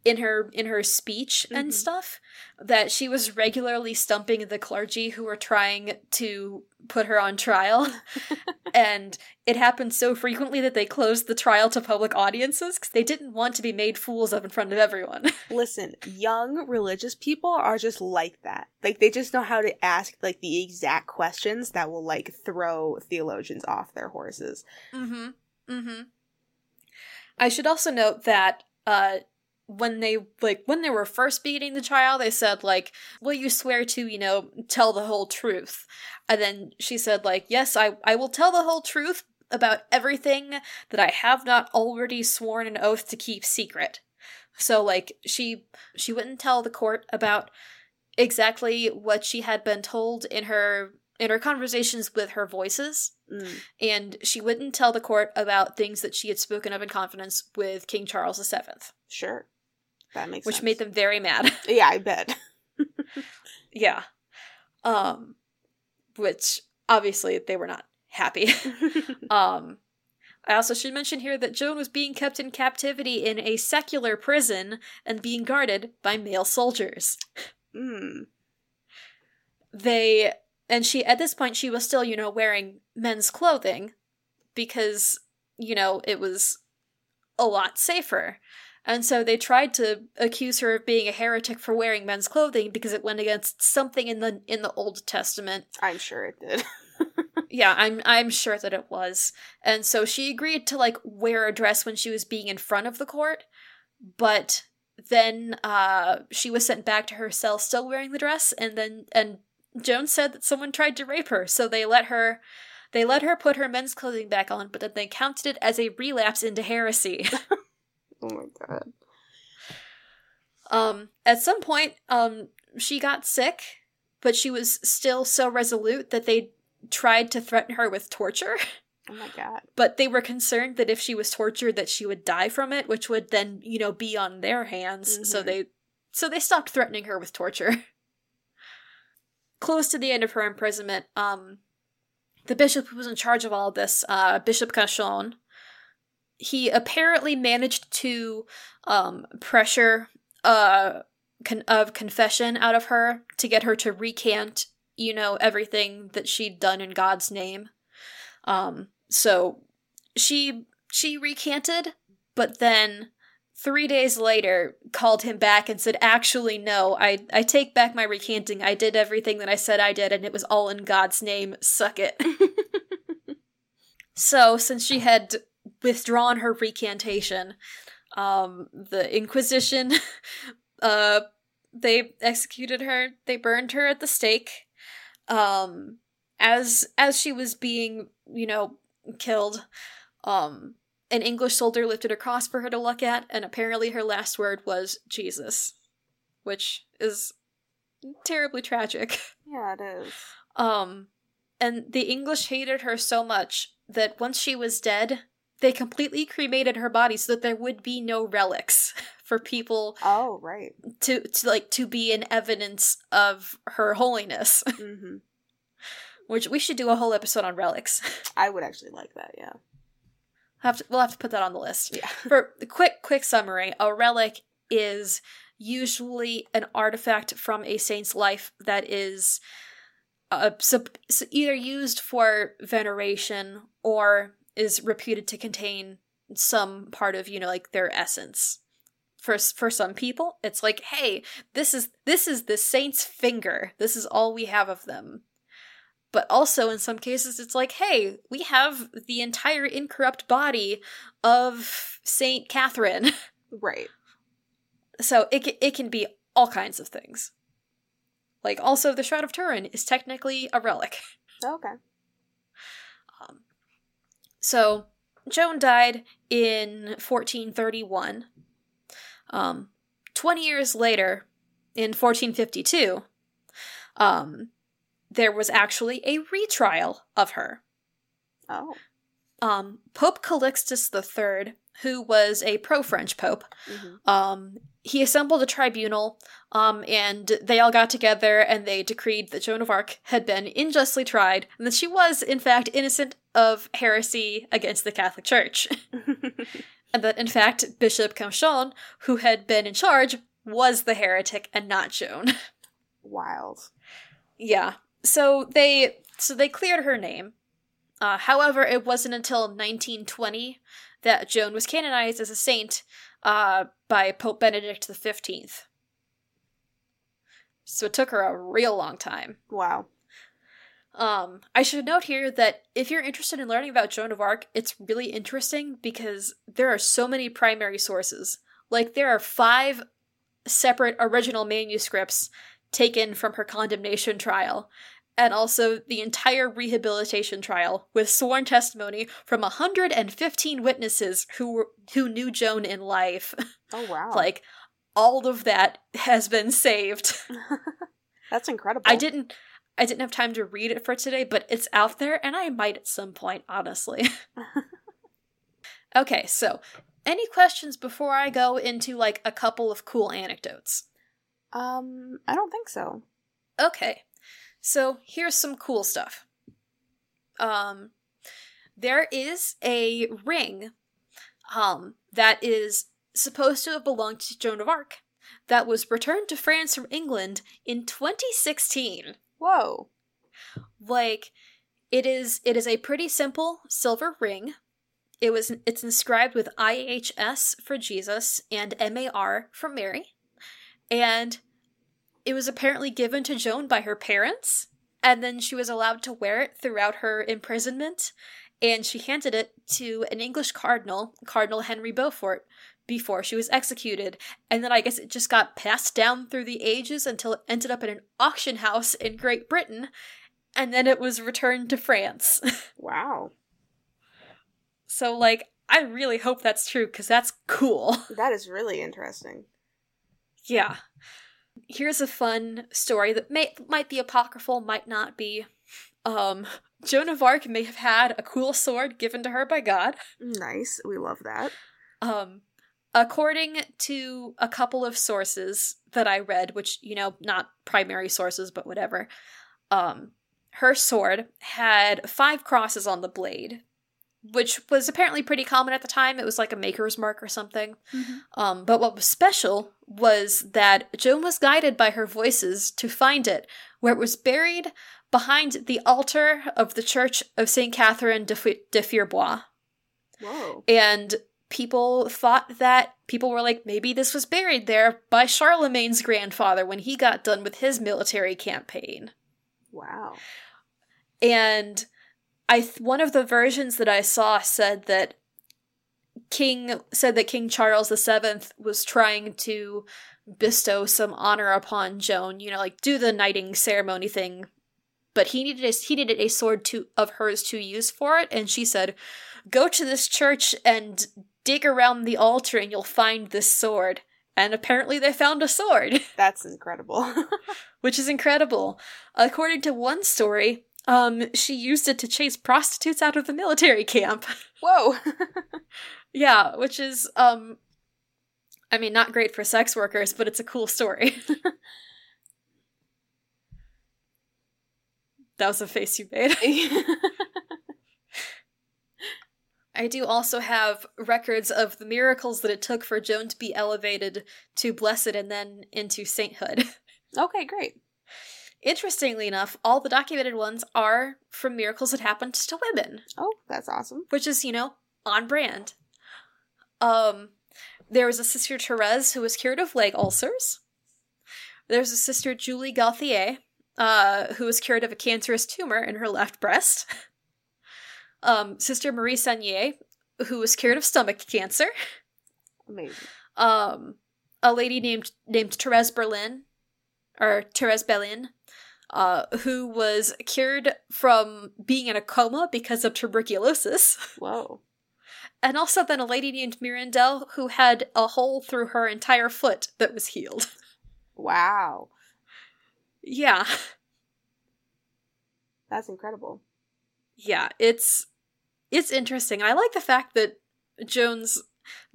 in her in her speech and Mhm. stuff that she was regularly stumping the clergy who were trying to put her on trial and it happened so frequently that they closed the trial to public audiences because they didn't want to be made fools of in front of everyone Listen, young religious people are just like that. Like they just know how to ask like the exact questions that will like throw theologians off their horses. mm-hmm mm-hmm i should also note that uh when they like when they were first beginning the trial they said like will you swear to you know tell the whole truth. And then she said like yes i i will tell the whole truth about everything that i have not already sworn an oath to keep secret. So like she she wouldn't tell the court about exactly what she had been told in her in her conversations with her voices. Mm, and she wouldn't tell the court about things that she had spoken of in confidence with King Charles VII, sure. That makes which sense. made them very mad. Yeah, I bet. yeah. Um which obviously they were not happy. um I also should mention here that Joan was being kept in captivity in a secular prison and being guarded by male soldiers. mm. They and she at this point she was still, you know, wearing men's clothing because, you know, it was a lot safer. And so they tried to accuse her of being a heretic for wearing men's clothing because it went against something in the in the Old Testament. I'm sure it did. Yeah, I'm I'm sure that it was. And so she agreed to like wear a dress when she was being in front of the court, but then uh she was sent back to her cell still wearing the dress and then and Jones said that someone tried to rape her, so they let her they let her put her men's clothing back on, but then they counted it as a relapse into heresy. oh my god. um at some point um she got sick, but she was still so resolute that they tried to threaten her with torture. Oh my god. but they were concerned that if she was tortured that she would die from it which would then you know be on their hands so Mhm. they so they stopped threatening her with torture close to the end of her imprisonment um the bishop who was in charge of all this uh bishop Cauchon he apparently managed to um pressure uh con- of confession out of her to get her to recant you know everything that she'd done in god's name um, so she she recanted, but then three days later called him back and said, "Actually, no, I I take back my recanting. I did everything that I said I did, and it was all in God's name. Suck it." so since she had withdrawn her recantation, um, the Inquisition, uh, they executed her. They burned her at the stake. Um, as as she was being you know killed um an english soldier lifted a cross for her to look at and apparently her last word was jesus which is terribly tragic yeah, it is. um and the english hated her so much that once she was dead, they completely cremated her body so that there would be no relics for people Oh, right. to, to like to be an evidence of her holiness. hmm Which we should do a whole episode on relics. I would actually like that. Yeah. have to, we'll have to put that on the list. Yeah. For the quick quick summary, a relic is usually an artifact from a saint's life that is uh, either used for veneration or is reputed to contain some part of you know like their essence. For for some people, it's like, hey, this is this is the saint's finger. This is all we have of them. But also in some cases, it's like, hey, we have the entire incorrupt body of Saint Catherine. Right. So it it can be all kinds of things. Like also the Shroud of Turin is technically a relic. Okay. So Joan died in 1431. Um, 20 years later, in 1452, um, there was actually a retrial of her. Oh. Um, Pope Calixtus III, who was a pro-French pope, hmm um, he assembled a tribunal, um, and they all got together and they decreed that Joan of Arc had been unjustly tried, and that she was, in fact, innocent of heresy against the Catholic Church. and that, in fact, Bishop Cauchon, who had been in charge, was the heretic and not Joan. Wild. yeah. So they so they cleared her name. Uh, however, it wasn't until 1920 that Joan was canonized as a saint uh, by Pope Benedict XV. So it took her a real long time. Wow. Um, I should note here that if you're interested in learning about Joan of Arc, it's really interesting because there are so many primary sources. Like, there are five separate original manuscripts taken from her condemnation trial, and also the entire rehabilitation trial with sworn testimony from 115 witnesses who were, who knew Joan in life. Oh wow. like, all of that has been saved. That's incredible. I didn't I didn't have time to read it for today, but it's out there and I might at some point, honestly. okay, so any questions before I go into like a couple of cool anecdotes? Um, I don't think so. Okay. So here's some cool stuff. Um there is a ring um that is supposed to have belonged to Joan of Arc that was returned to France from England in 2016. Whoa. like it is it is a pretty simple silver ring it was it's inscribed with ihs for jesus and mar for mary and it was apparently given to joan by her parents and then she was allowed to wear it throughout her imprisonment and she handed it to an english cardinal cardinal henry beaufort before she was executed and then i guess it just got passed down through the ages until it ended up in an auction house in great britain and then it was returned to France. Wow. so, like, I really hope that's true because that's cool. That is really interesting. yeah. Here's a fun story that may might be apocryphal, might not be. Um, Joan of Arc may have had a cool sword given to her by God. Nice. We love that. Um, according to a couple of sources that I read, which you know, not primary sources, but whatever. Um, her sword had five crosses on the blade, which was apparently pretty common at the time. It was like a maker's mark or something. Um, but what was special was that Joan was guided by her voices to find it, where it was buried behind the altar of the Church of Saint Catherine de, Fu- de Fierbois. Whoa. And people thought that people were like, maybe this was buried there by Charlemagne's grandfather when he got done with his military campaign. Wow. And I th- one of the versions that I saw said that King said that King Charles VII was trying to bestow some honor upon Joan, you know, like do the knighting ceremony thing, but he needed a, he needed a sword to of hers to use for it, and she said, "Go to this church and dig around the altar, and you'll find this sword." And apparently, they found a sword. That's incredible. which is incredible. According to one story, Um, she used it to chase prostitutes out of the military camp. Whoa. yeah, which is um I mean not great for sex workers, but it's a cool story. that was a face you made. I do also have records of the miracles that it took for Joan to be elevated to blessed and then into sainthood. okay, great. Interestingly enough, all the documented ones are from miracles that happened to women. Oh, that's awesome. Which is, you know, on brand. Um, there was a sister Therese who was cured of leg ulcers. There's a sister Julie Gauthier, uh, who was cured of a cancerous tumor in her left breast. Um, sister Marie Sanier, who was cured of stomach cancer. Amazing. Um, a lady named named Therese Berlin, or Therese Bellin, uh, who was cured from being in a coma because of tuberculosis. Whoa. And also then a lady named Mirandel who had a hole through her entire foot that was healed. Wow. Yeah. That's incredible. Yeah, it's it's interesting. I like the fact that Joan's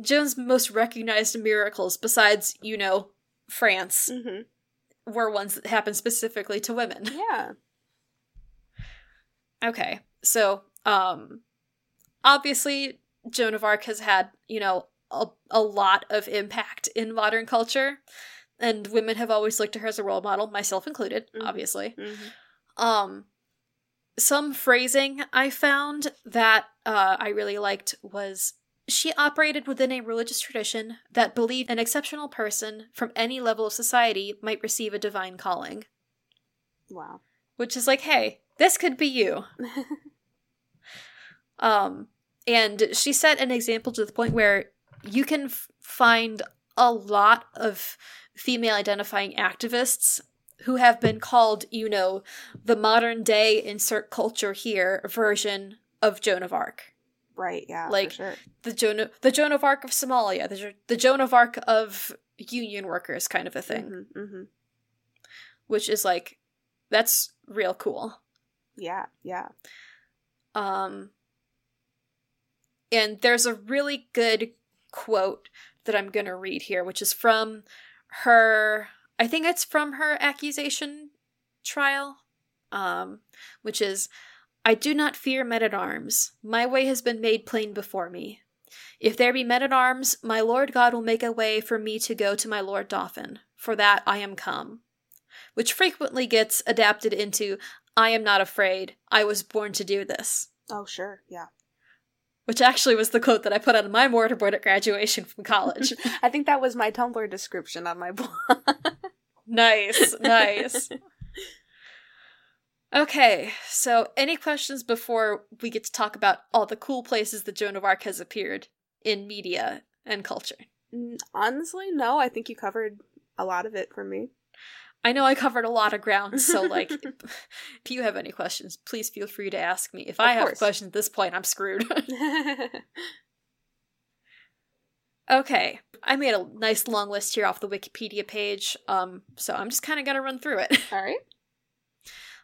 Joan's most recognized miracles besides, you know, France Mm-hmm. Were ones that happened specifically to women. Yeah. Okay. So, um obviously Joan of Arc has had, you know, a, a lot of impact in modern culture and women have always looked to her as a role model, myself included, Mhm. obviously. Mm-hmm. Um some phrasing I found that uh, I really liked was she operated within a religious tradition that believed an exceptional person from any level of society might receive a divine calling. Wow. Which is like, hey, this could be you. Um, and she set an example to the point where you can f- find a lot of female identifying activists who have been called, you know, the modern day insert culture here version of Joan of Arc. Right. Yeah. Like- sure. The Joan of, the Joan of Arc of Somalia, the, the Joan of Arc of union workers kind of a thing, Mm-hmm. Mm-hmm. which is like that's real cool. Yeah. Yeah. Um, and there's a really good quote that I'm going to read here, which is from her, I think it's from her accusation trial, um, which is I do not fear men at arms. My way has been made plain before me. If there be men at arms, my Lord God will make a way for me to go to my Lord Dauphin. For that I am come. Which frequently gets adapted into I am not afraid. I was born to do this. Oh, sure. Yeah. Which actually was the quote that I put on my mortarboard at graduation from college. I think that was my Tumblr description on my blog. nice, nice. Okay, so any questions before we get to talk about all the cool places that Joan of Arc has appeared in media and culture? Honestly, no. I think you covered a lot of it for me. I know I covered a lot of ground, so like, if you have any questions, please feel free to ask me. If I Of have course. questions at this point, I'm screwed. okay, I made a nice long list here off the Wikipedia page, um, so I'm just kind of gonna run through it. All right.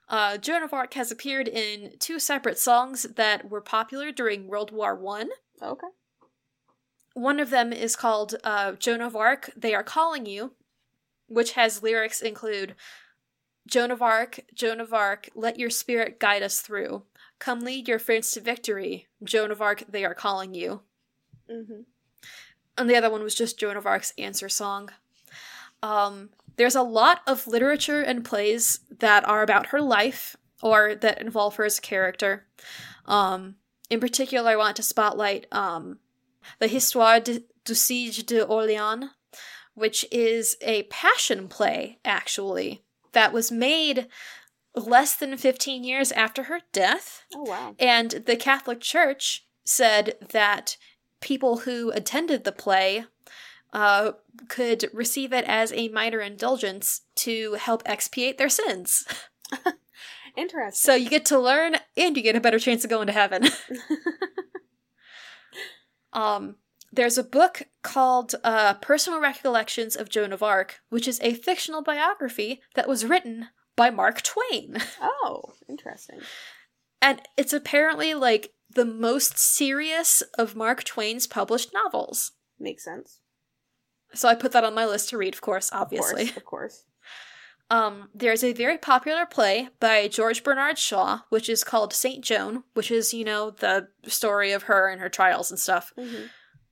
Uh, Joan of Arc has appeared in two separate songs that were popular during World War One. Okay. One of them is called uh, Joan of Arc, They Are Calling You, which has lyrics include Joan of Arc, Joan of Arc, let your spirit guide us through. Come lead your friends to victory. Joan of Arc, they are calling you. Mm-hmm. And the other one was just Joan of Arc's answer song. Um, there's a lot of literature and plays that are about her life or that involve her as a character. Um, in particular, I want to spotlight um, the Histoire de, du Siege d'Orléans, which is a passion play, actually, that was made less than 15 years after her death. Oh wow. And the Catholic Church said that people who attended the play uh, could receive it as a minor indulgence to help expiate their sins. Interesting. So you get to learn and you get a better chance of going to heaven. um, there's a book called uh, Personal Recollections of Joan of Arc, which is a fictional biography that was written by Mark Twain. Oh, interesting. And it's apparently like the most serious of Mark Twain's published novels. Makes sense. So I put that on my list to read, of course, obviously. Of course. Of course. Um, there's a very popular play by George Bernard Shaw, which is called Saint Joan, which is, you know, the story of her and her trials and stuff. hmm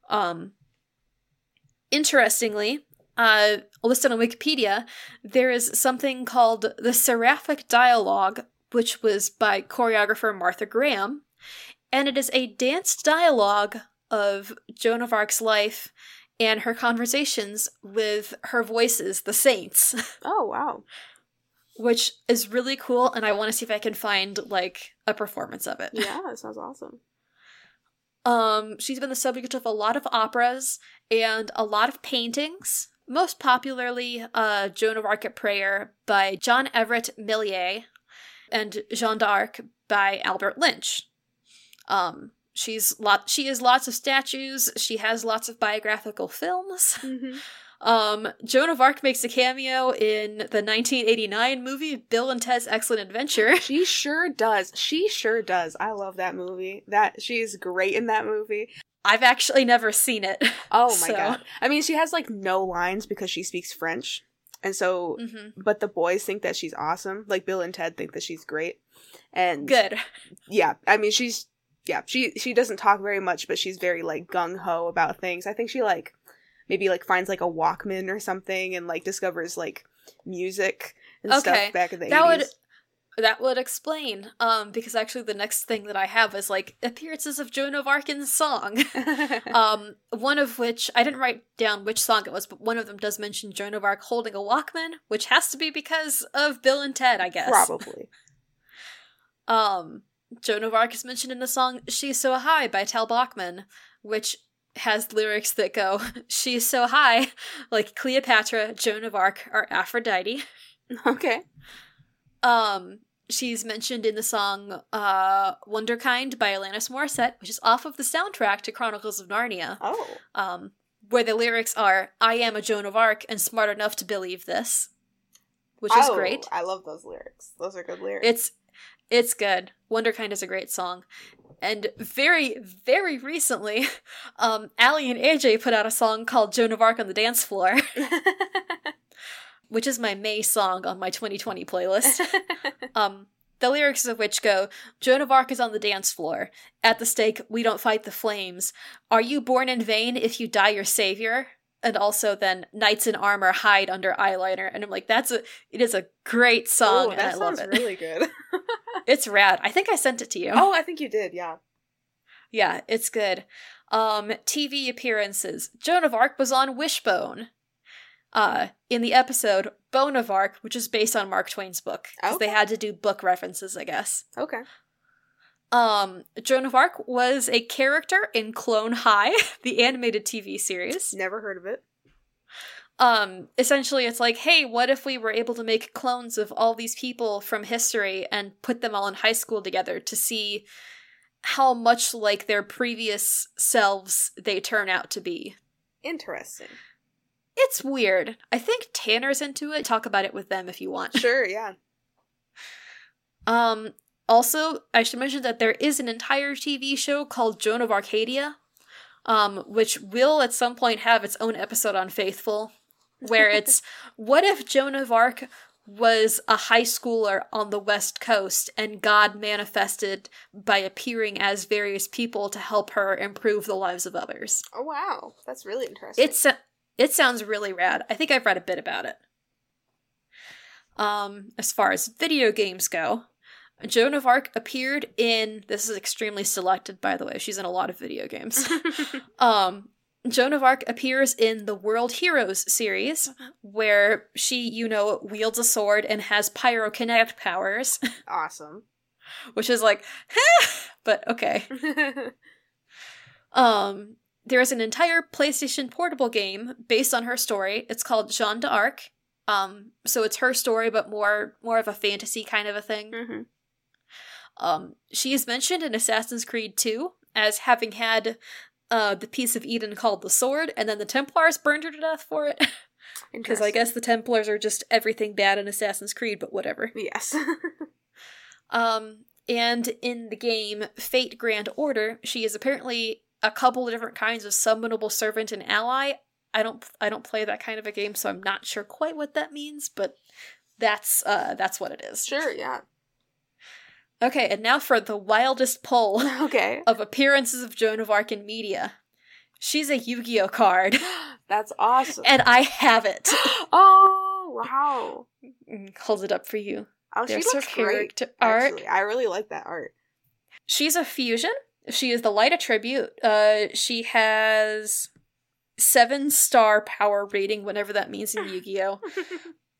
Um, interestingly, uh, listed on Wikipedia, there is something called the Seraphic Dialogue, which was by choreographer Martha Graham, and it is a danced dialogue of Joan of Arc's life and her conversations with her voices, the saints, Oh wow. which is really cool, and I want to see if I can find like a performance of it. Yeah, that sounds awesome. Um, she's been the subject of a lot of operas and a lot of paintings. Most popularly, uh, Joan of Arc at Prayer by John Everett Millais and Jeanne d'Arc by Albert Lynch. Um, she's lot. She has lots of statues. She has lots of biographical films. hmm Um, Joan of Arc makes a cameo in the 1989 movie Bill and Ted's Excellent Adventure. She sure does. She sure does. I love that movie. That she's great in that movie. I've actually never seen it. Oh my So- god. I mean, she has like no lines because she speaks French. And so hmm but the boys think that she's awesome. Like Bill and Ted think that she's great. And Good. yeah, I mean she's yeah, she she doesn't talk very much, but she's very like gung ho about things. I think she like maybe like finds like a Walkman or something and like discovers like music and Okay, stuff back in the that would that would explain um because actually the next thing that i have is like appearances of joan of arc in song um one of which i didn't write down which song it was but one of them does mention joan of arc holding a walkman which has to be because of bill and ted i guess Probably. um joan of arc is mentioned in the song she's so high by tal bachman which has lyrics that go she's so high like cleopatra joan of arc or aphrodite Okay. Um, she's mentioned in the song uh Wunderkind by Alanis Morissette, which is off of the soundtrack to Chronicles of Narnia. Oh. Um, where the lyrics are I am a Joan of Arc and smart enough to believe this. Which is Oh, great. I love those lyrics. Those are good lyrics. It's it's good. Wunderkind is a great song. And very, very recently, um, Aly and AJ put out a song called Joan of Arc on the Dance Floor, which is my May song on my 2020 playlist. Um, the lyrics of which go Joan of Arc is on the dance floor. At the stake, we don't fight the flames. Are you born in vain if you die your savior? And also then knights in armor hide under eyeliner. And I'm like, that's a it is a great song oh, and that I love it. really good. It's rad. I think I sent it to you. oh, I think you did. Yeah. Yeah, it's good. Um, TV appearances. Joan of Arc was on Wishbone. Uh, in the episode Bone of Arc, which is based on Mark Twain's book. Because they had to do book references, I guess. Okay. Um, Joan of Arc was a character in Clone High, the animated TV series. Never heard of it. Um, essentially, it's like, hey, what if we were able to make clones of all these people from history and put them all in high school together to see how much like their previous selves they turn out to be? Interesting. It's weird. I think Tanner's into it. Talk about it with them if you want. Sure. Yeah. Um, also, I should mention that there is an entire TV show called Joan of Arcadia, um, which will at some point have its own episode on Faithful, where it's what if Joan of Arc was a high schooler on the West Coast and God manifested by appearing as various people to help her improve the lives of others. Oh wow, that's really interesting. It's it sounds really rad. I think I've read a bit about it. Um, as far as video games go, Joan of Arc appeared in this is extremely selected by the way. She's in a lot of video games. um, Joan of Arc appears in the World Heroes series, where she, you know, wields a sword and has pyrokinetic powers, awesome. which is like, but okay. Um, there is an entire PlayStation Portable game based on her story. It's called Jeanne d'Arc. Um, so it's her story, but more more of a fantasy kind of a thing. hmm Um, she is mentioned in Assassin's Creed 2 as having had uh, the piece of Eden called the sword, and then the Templars burned her to death for it. Because I guess the Templars are just everything bad in Assassin's Creed, but whatever. Yes. Um, and in the game Fate Grand Order, she is apparently a couple of different kinds of summonable servant and ally. I don't I don't play that kind of a game, so I'm not sure quite what that means, but that's uh that's what it is. sure, yeah. Okay, and now for the wildest pull Okay. of appearances of Joan of Arc in media. She's a Yu-Gi-Oh card, That's awesome. and I have it. oh, wow. Mm, Hold it up for you. Oh, she There's her looks great. character art. Actually, I really like that art. She's a fusion. She is the light attribute. Uh, she has seven star power rating, whatever that means in Yu-Gi-Oh.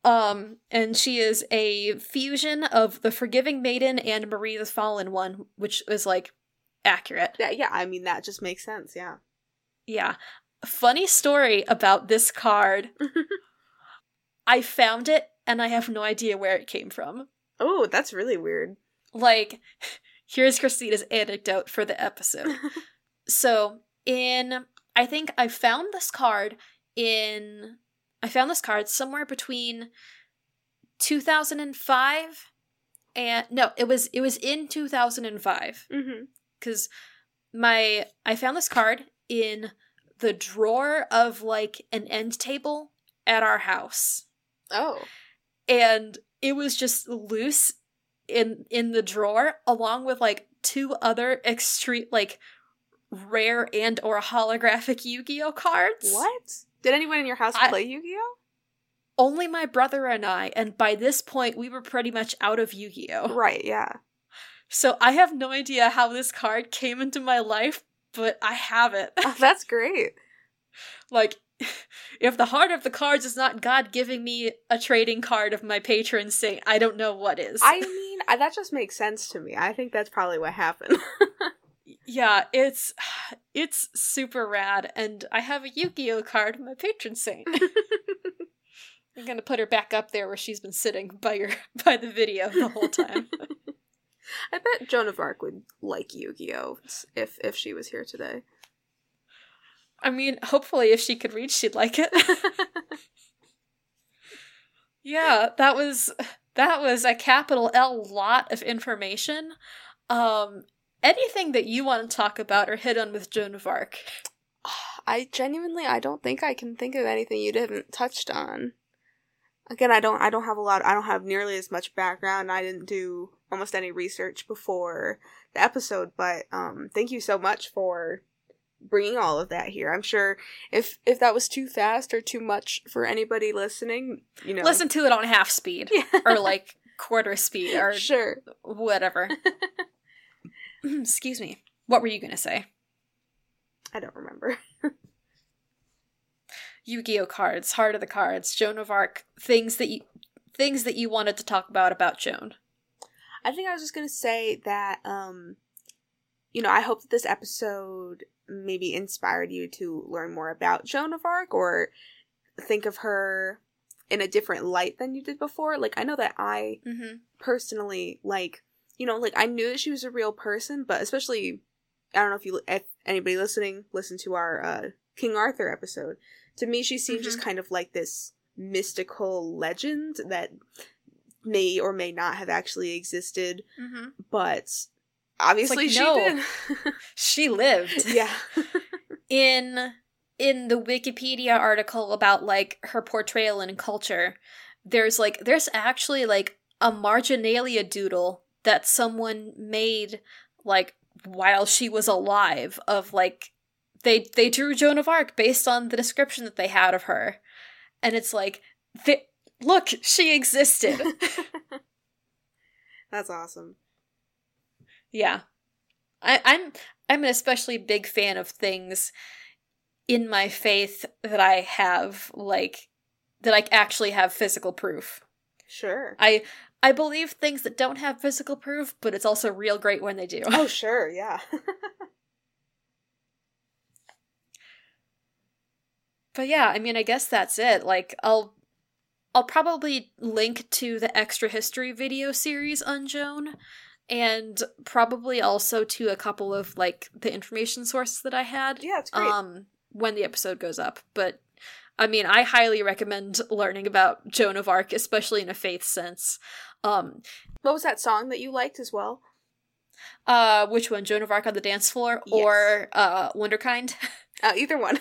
Um, and she is a fusion of the Forgiving Maiden and Marie the Fallen One, which is like accurate. yeah, yeah. I mean, that just makes sense. Yeah. Yeah. Funny story about this card. I found it and I have no idea where it came from. oh, that's really weird. Like, here's Christina's anecdote for the episode. so, in, I think I found this card in, I found this card somewhere between 2005 and, no, it was, it was in 2005 Mm-hmm. because my I found this card in the drawer of like an end table at our house, Oh. and it was just loose in in the drawer along with like two other extreme like rare and or holographic Yu-Gi-Oh cards. What? Did anyone in your house I- play Yu-Gi-Oh? Only my brother and I, and by this point we were pretty much out of Yu-Gi-Oh. Right. Yeah. So I have no idea how this card came into my life, but I have it. Oh, that's great. Like, if the heart of the cards is not God giving me a trading card of my patron saint, I don't know what is. I mean, that just makes sense to me. I think that's probably what happened. yeah, it's it's super rad, and I have a Yu-Gi-Oh card my patron saint. I'm gonna put her back up there where she's been sitting by your by the video the whole time. I bet Joan of Arc would like Yu-Gi-Oh if if she was here today. I mean, hopefully, if she could read, she'd like it. yeah, that was that was a capital L lot of information. Um, anything that you want to talk about or hit on with Joan of Arc? I genuinely I don't think I can think of anything you didn't touched on. Again, I don't I don't have a lot I don't have nearly as much background. I didn't do almost any research before the episode, but um thank you so much for bringing all of that here. I'm sure if if that was too fast or too much for anybody listening, you know. Listen to it on half speed Yeah. or like quarter speed or sure. whatever. Excuse me. What were you gonna say? I don't remember. Yu-Gi-Oh cards, Heart of the Cards, Joan of Arc, things that you things that you wanted to talk about about Joan. I think I was just gonna say that, um, you know, I hope that this episode maybe inspired you to learn more about Joan of Arc or think of her in a different light than you did before. Like, I know that I Mm-hmm. personally, like, you know, like I knew that she was a real person, but especially, I don't know if you, if anybody listening listened to our uh, King Arthur episode. To me, she seemed just kind of like this mystical legend that may or may not have actually existed Mm-hmm. but obviously like, she no. did. She lived. yeah. in in the Wikipedia article about like her portrayal in culture, there's like there's actually like a marginalia doodle that someone made like while she was alive of like they they drew Joan of Arc based on the description that they had of her. And it's like they, look, she existed. That's awesome. Yeah. I, I'm I'm an especially big fan of things in my faith that I have like that I actually have physical proof. Sure. I I believe things that don't have physical proof, but it's also real great when they do. Oh, sure, yeah. But yeah, I mean I guess that's it. Like I'll I'll probably link to the extra history video series on Joan and probably also to a couple of like the information sources that I had. Yeah, it's great. Um, when the episode goes up, but I mean, I highly recommend learning about Joan of Arc, especially in a faith sense. Um, what was that song that you liked as well? Uh, which one? Joan of Arc on the dance floor or uh, Wunderkind? Uh, either one.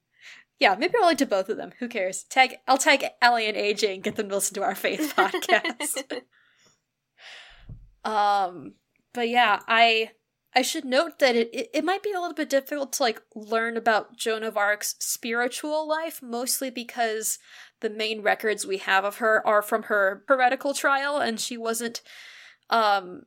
yeah, maybe I'll link to both of them. Who cares? Tag. I'll tag Aly and AJ and get them to listen to our faith podcast. um, but yeah, I I should note that it, it, it might be a little bit difficult to like learn about Joan of Arc's spiritual life, mostly because the main records we have of her are from her heretical trial, and she wasn't um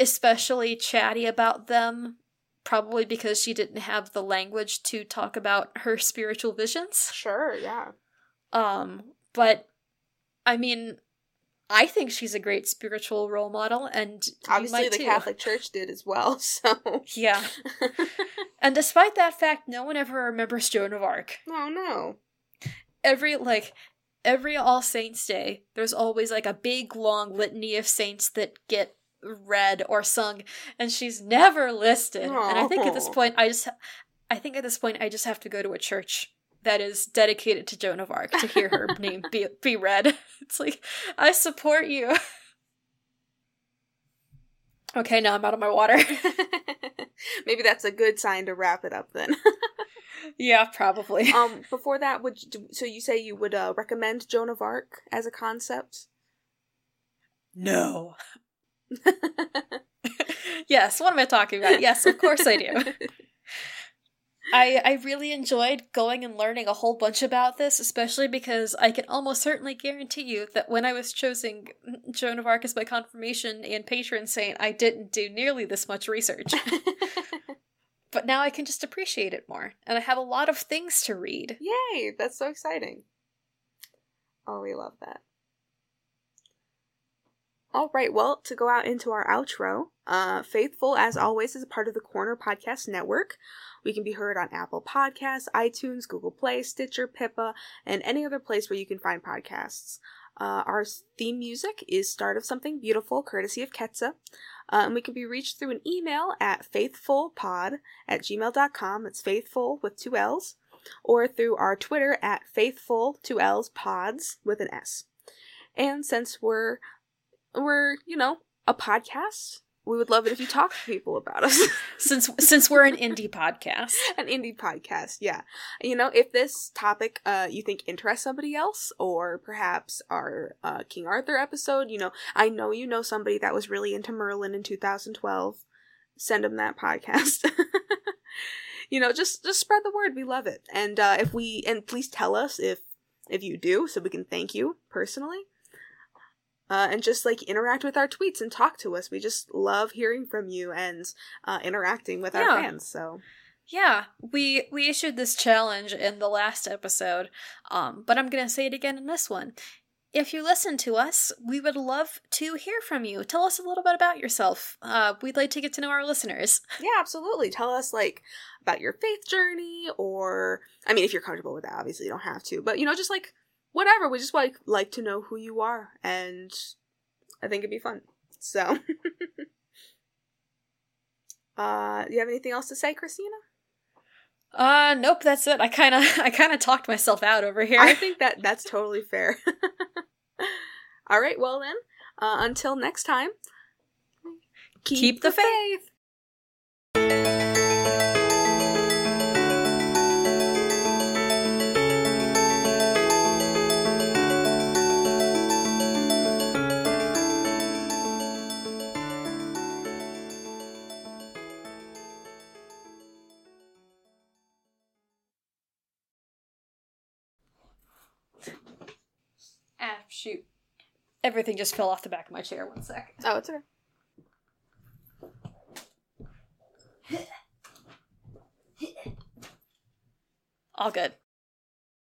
especially chatty about them probably because she didn't have the language to talk about her spiritual visions. Sure, yeah. Um, but I mean, I think she's a great spiritual role model, and obviously the too. Catholic Church did as well. So yeah. and despite that fact, no one ever remembers Joan of Arc. Oh no. Every like every All Saints Day, there's always like a big long litany of saints that get read or sung and she's never listed Aww. and i think at this point i just i think at this point i just have to go to a church that is dedicated to joan of arc to hear her name be, be read. It's like i support you. Okay now i'm out of my water. Maybe that's a good sign to wrap it up then. Yeah probably. Um before that would you, so you say you would uh, recommend joan of arc as a concept? No. Yes, what am I talking about? Yes, of course I do. I I really enjoyed going and learning a whole bunch about this, especially because I can almost certainly guarantee you that when I was choosing Joan of Arc as my confirmation and patron saint, I didn't do nearly this much research. but now I can just appreciate it more, and I have a lot of things to read. Yay! That's so exciting. Oh, we love that. All right, well, to go out into our outro, uh, Faithful, as always, is a part of the Corner Podcast Network. We can be heard on Apple Podcasts, iTunes, Google Play, Stitcher, Pippa, and any other place where you can find podcasts. Uh, our theme music is Start of Something Beautiful, courtesy of Ketsa. Uh, and we can be reached through an email at faithfulpod at gmail.com. It's faithful with two L's. Or through our Twitter at faithful, two L's, pods with an S. And since we're we're, you know, a podcast. We would love it if you talk to people about us. since since we're an indie podcast. an indie podcast, yeah. You know, if this topic uh you think interests somebody else or perhaps our uh King Arthur episode, you know, I know you know somebody that was really into Merlin in 2012. Send them that podcast. you know, just just spread the word. We love it. And uh if we and please tell us if if you do so we can thank you personally uh, and just like interact with our tweets and talk to us. We just love hearing from you and uh, interacting with yeah. our fans. So. Yeah, we we issued this challenge in the last episode, um, but I'm gonna say it again in this one. If you listen to us, we would love to hear from you. Tell us a little bit about yourself. Uh, we'd like to get to know our listeners. Yeah, absolutely. Tell us like about your faith journey, or I mean, if you're comfortable with that, obviously you don't have to, but you know, just like whatever. We just like like to know who you are, and I think it'd be fun. So, uh, do you have anything else to say, Christina? Uh, nope. That's it. I kind of I kind of talked myself out over here. I think that that's totally fair. All right. Well then, uh, until next time, keep, keep the, faith. faith. Shoot. Everything just fell off the back of my chair. One sec. Oh, it's okay. All good.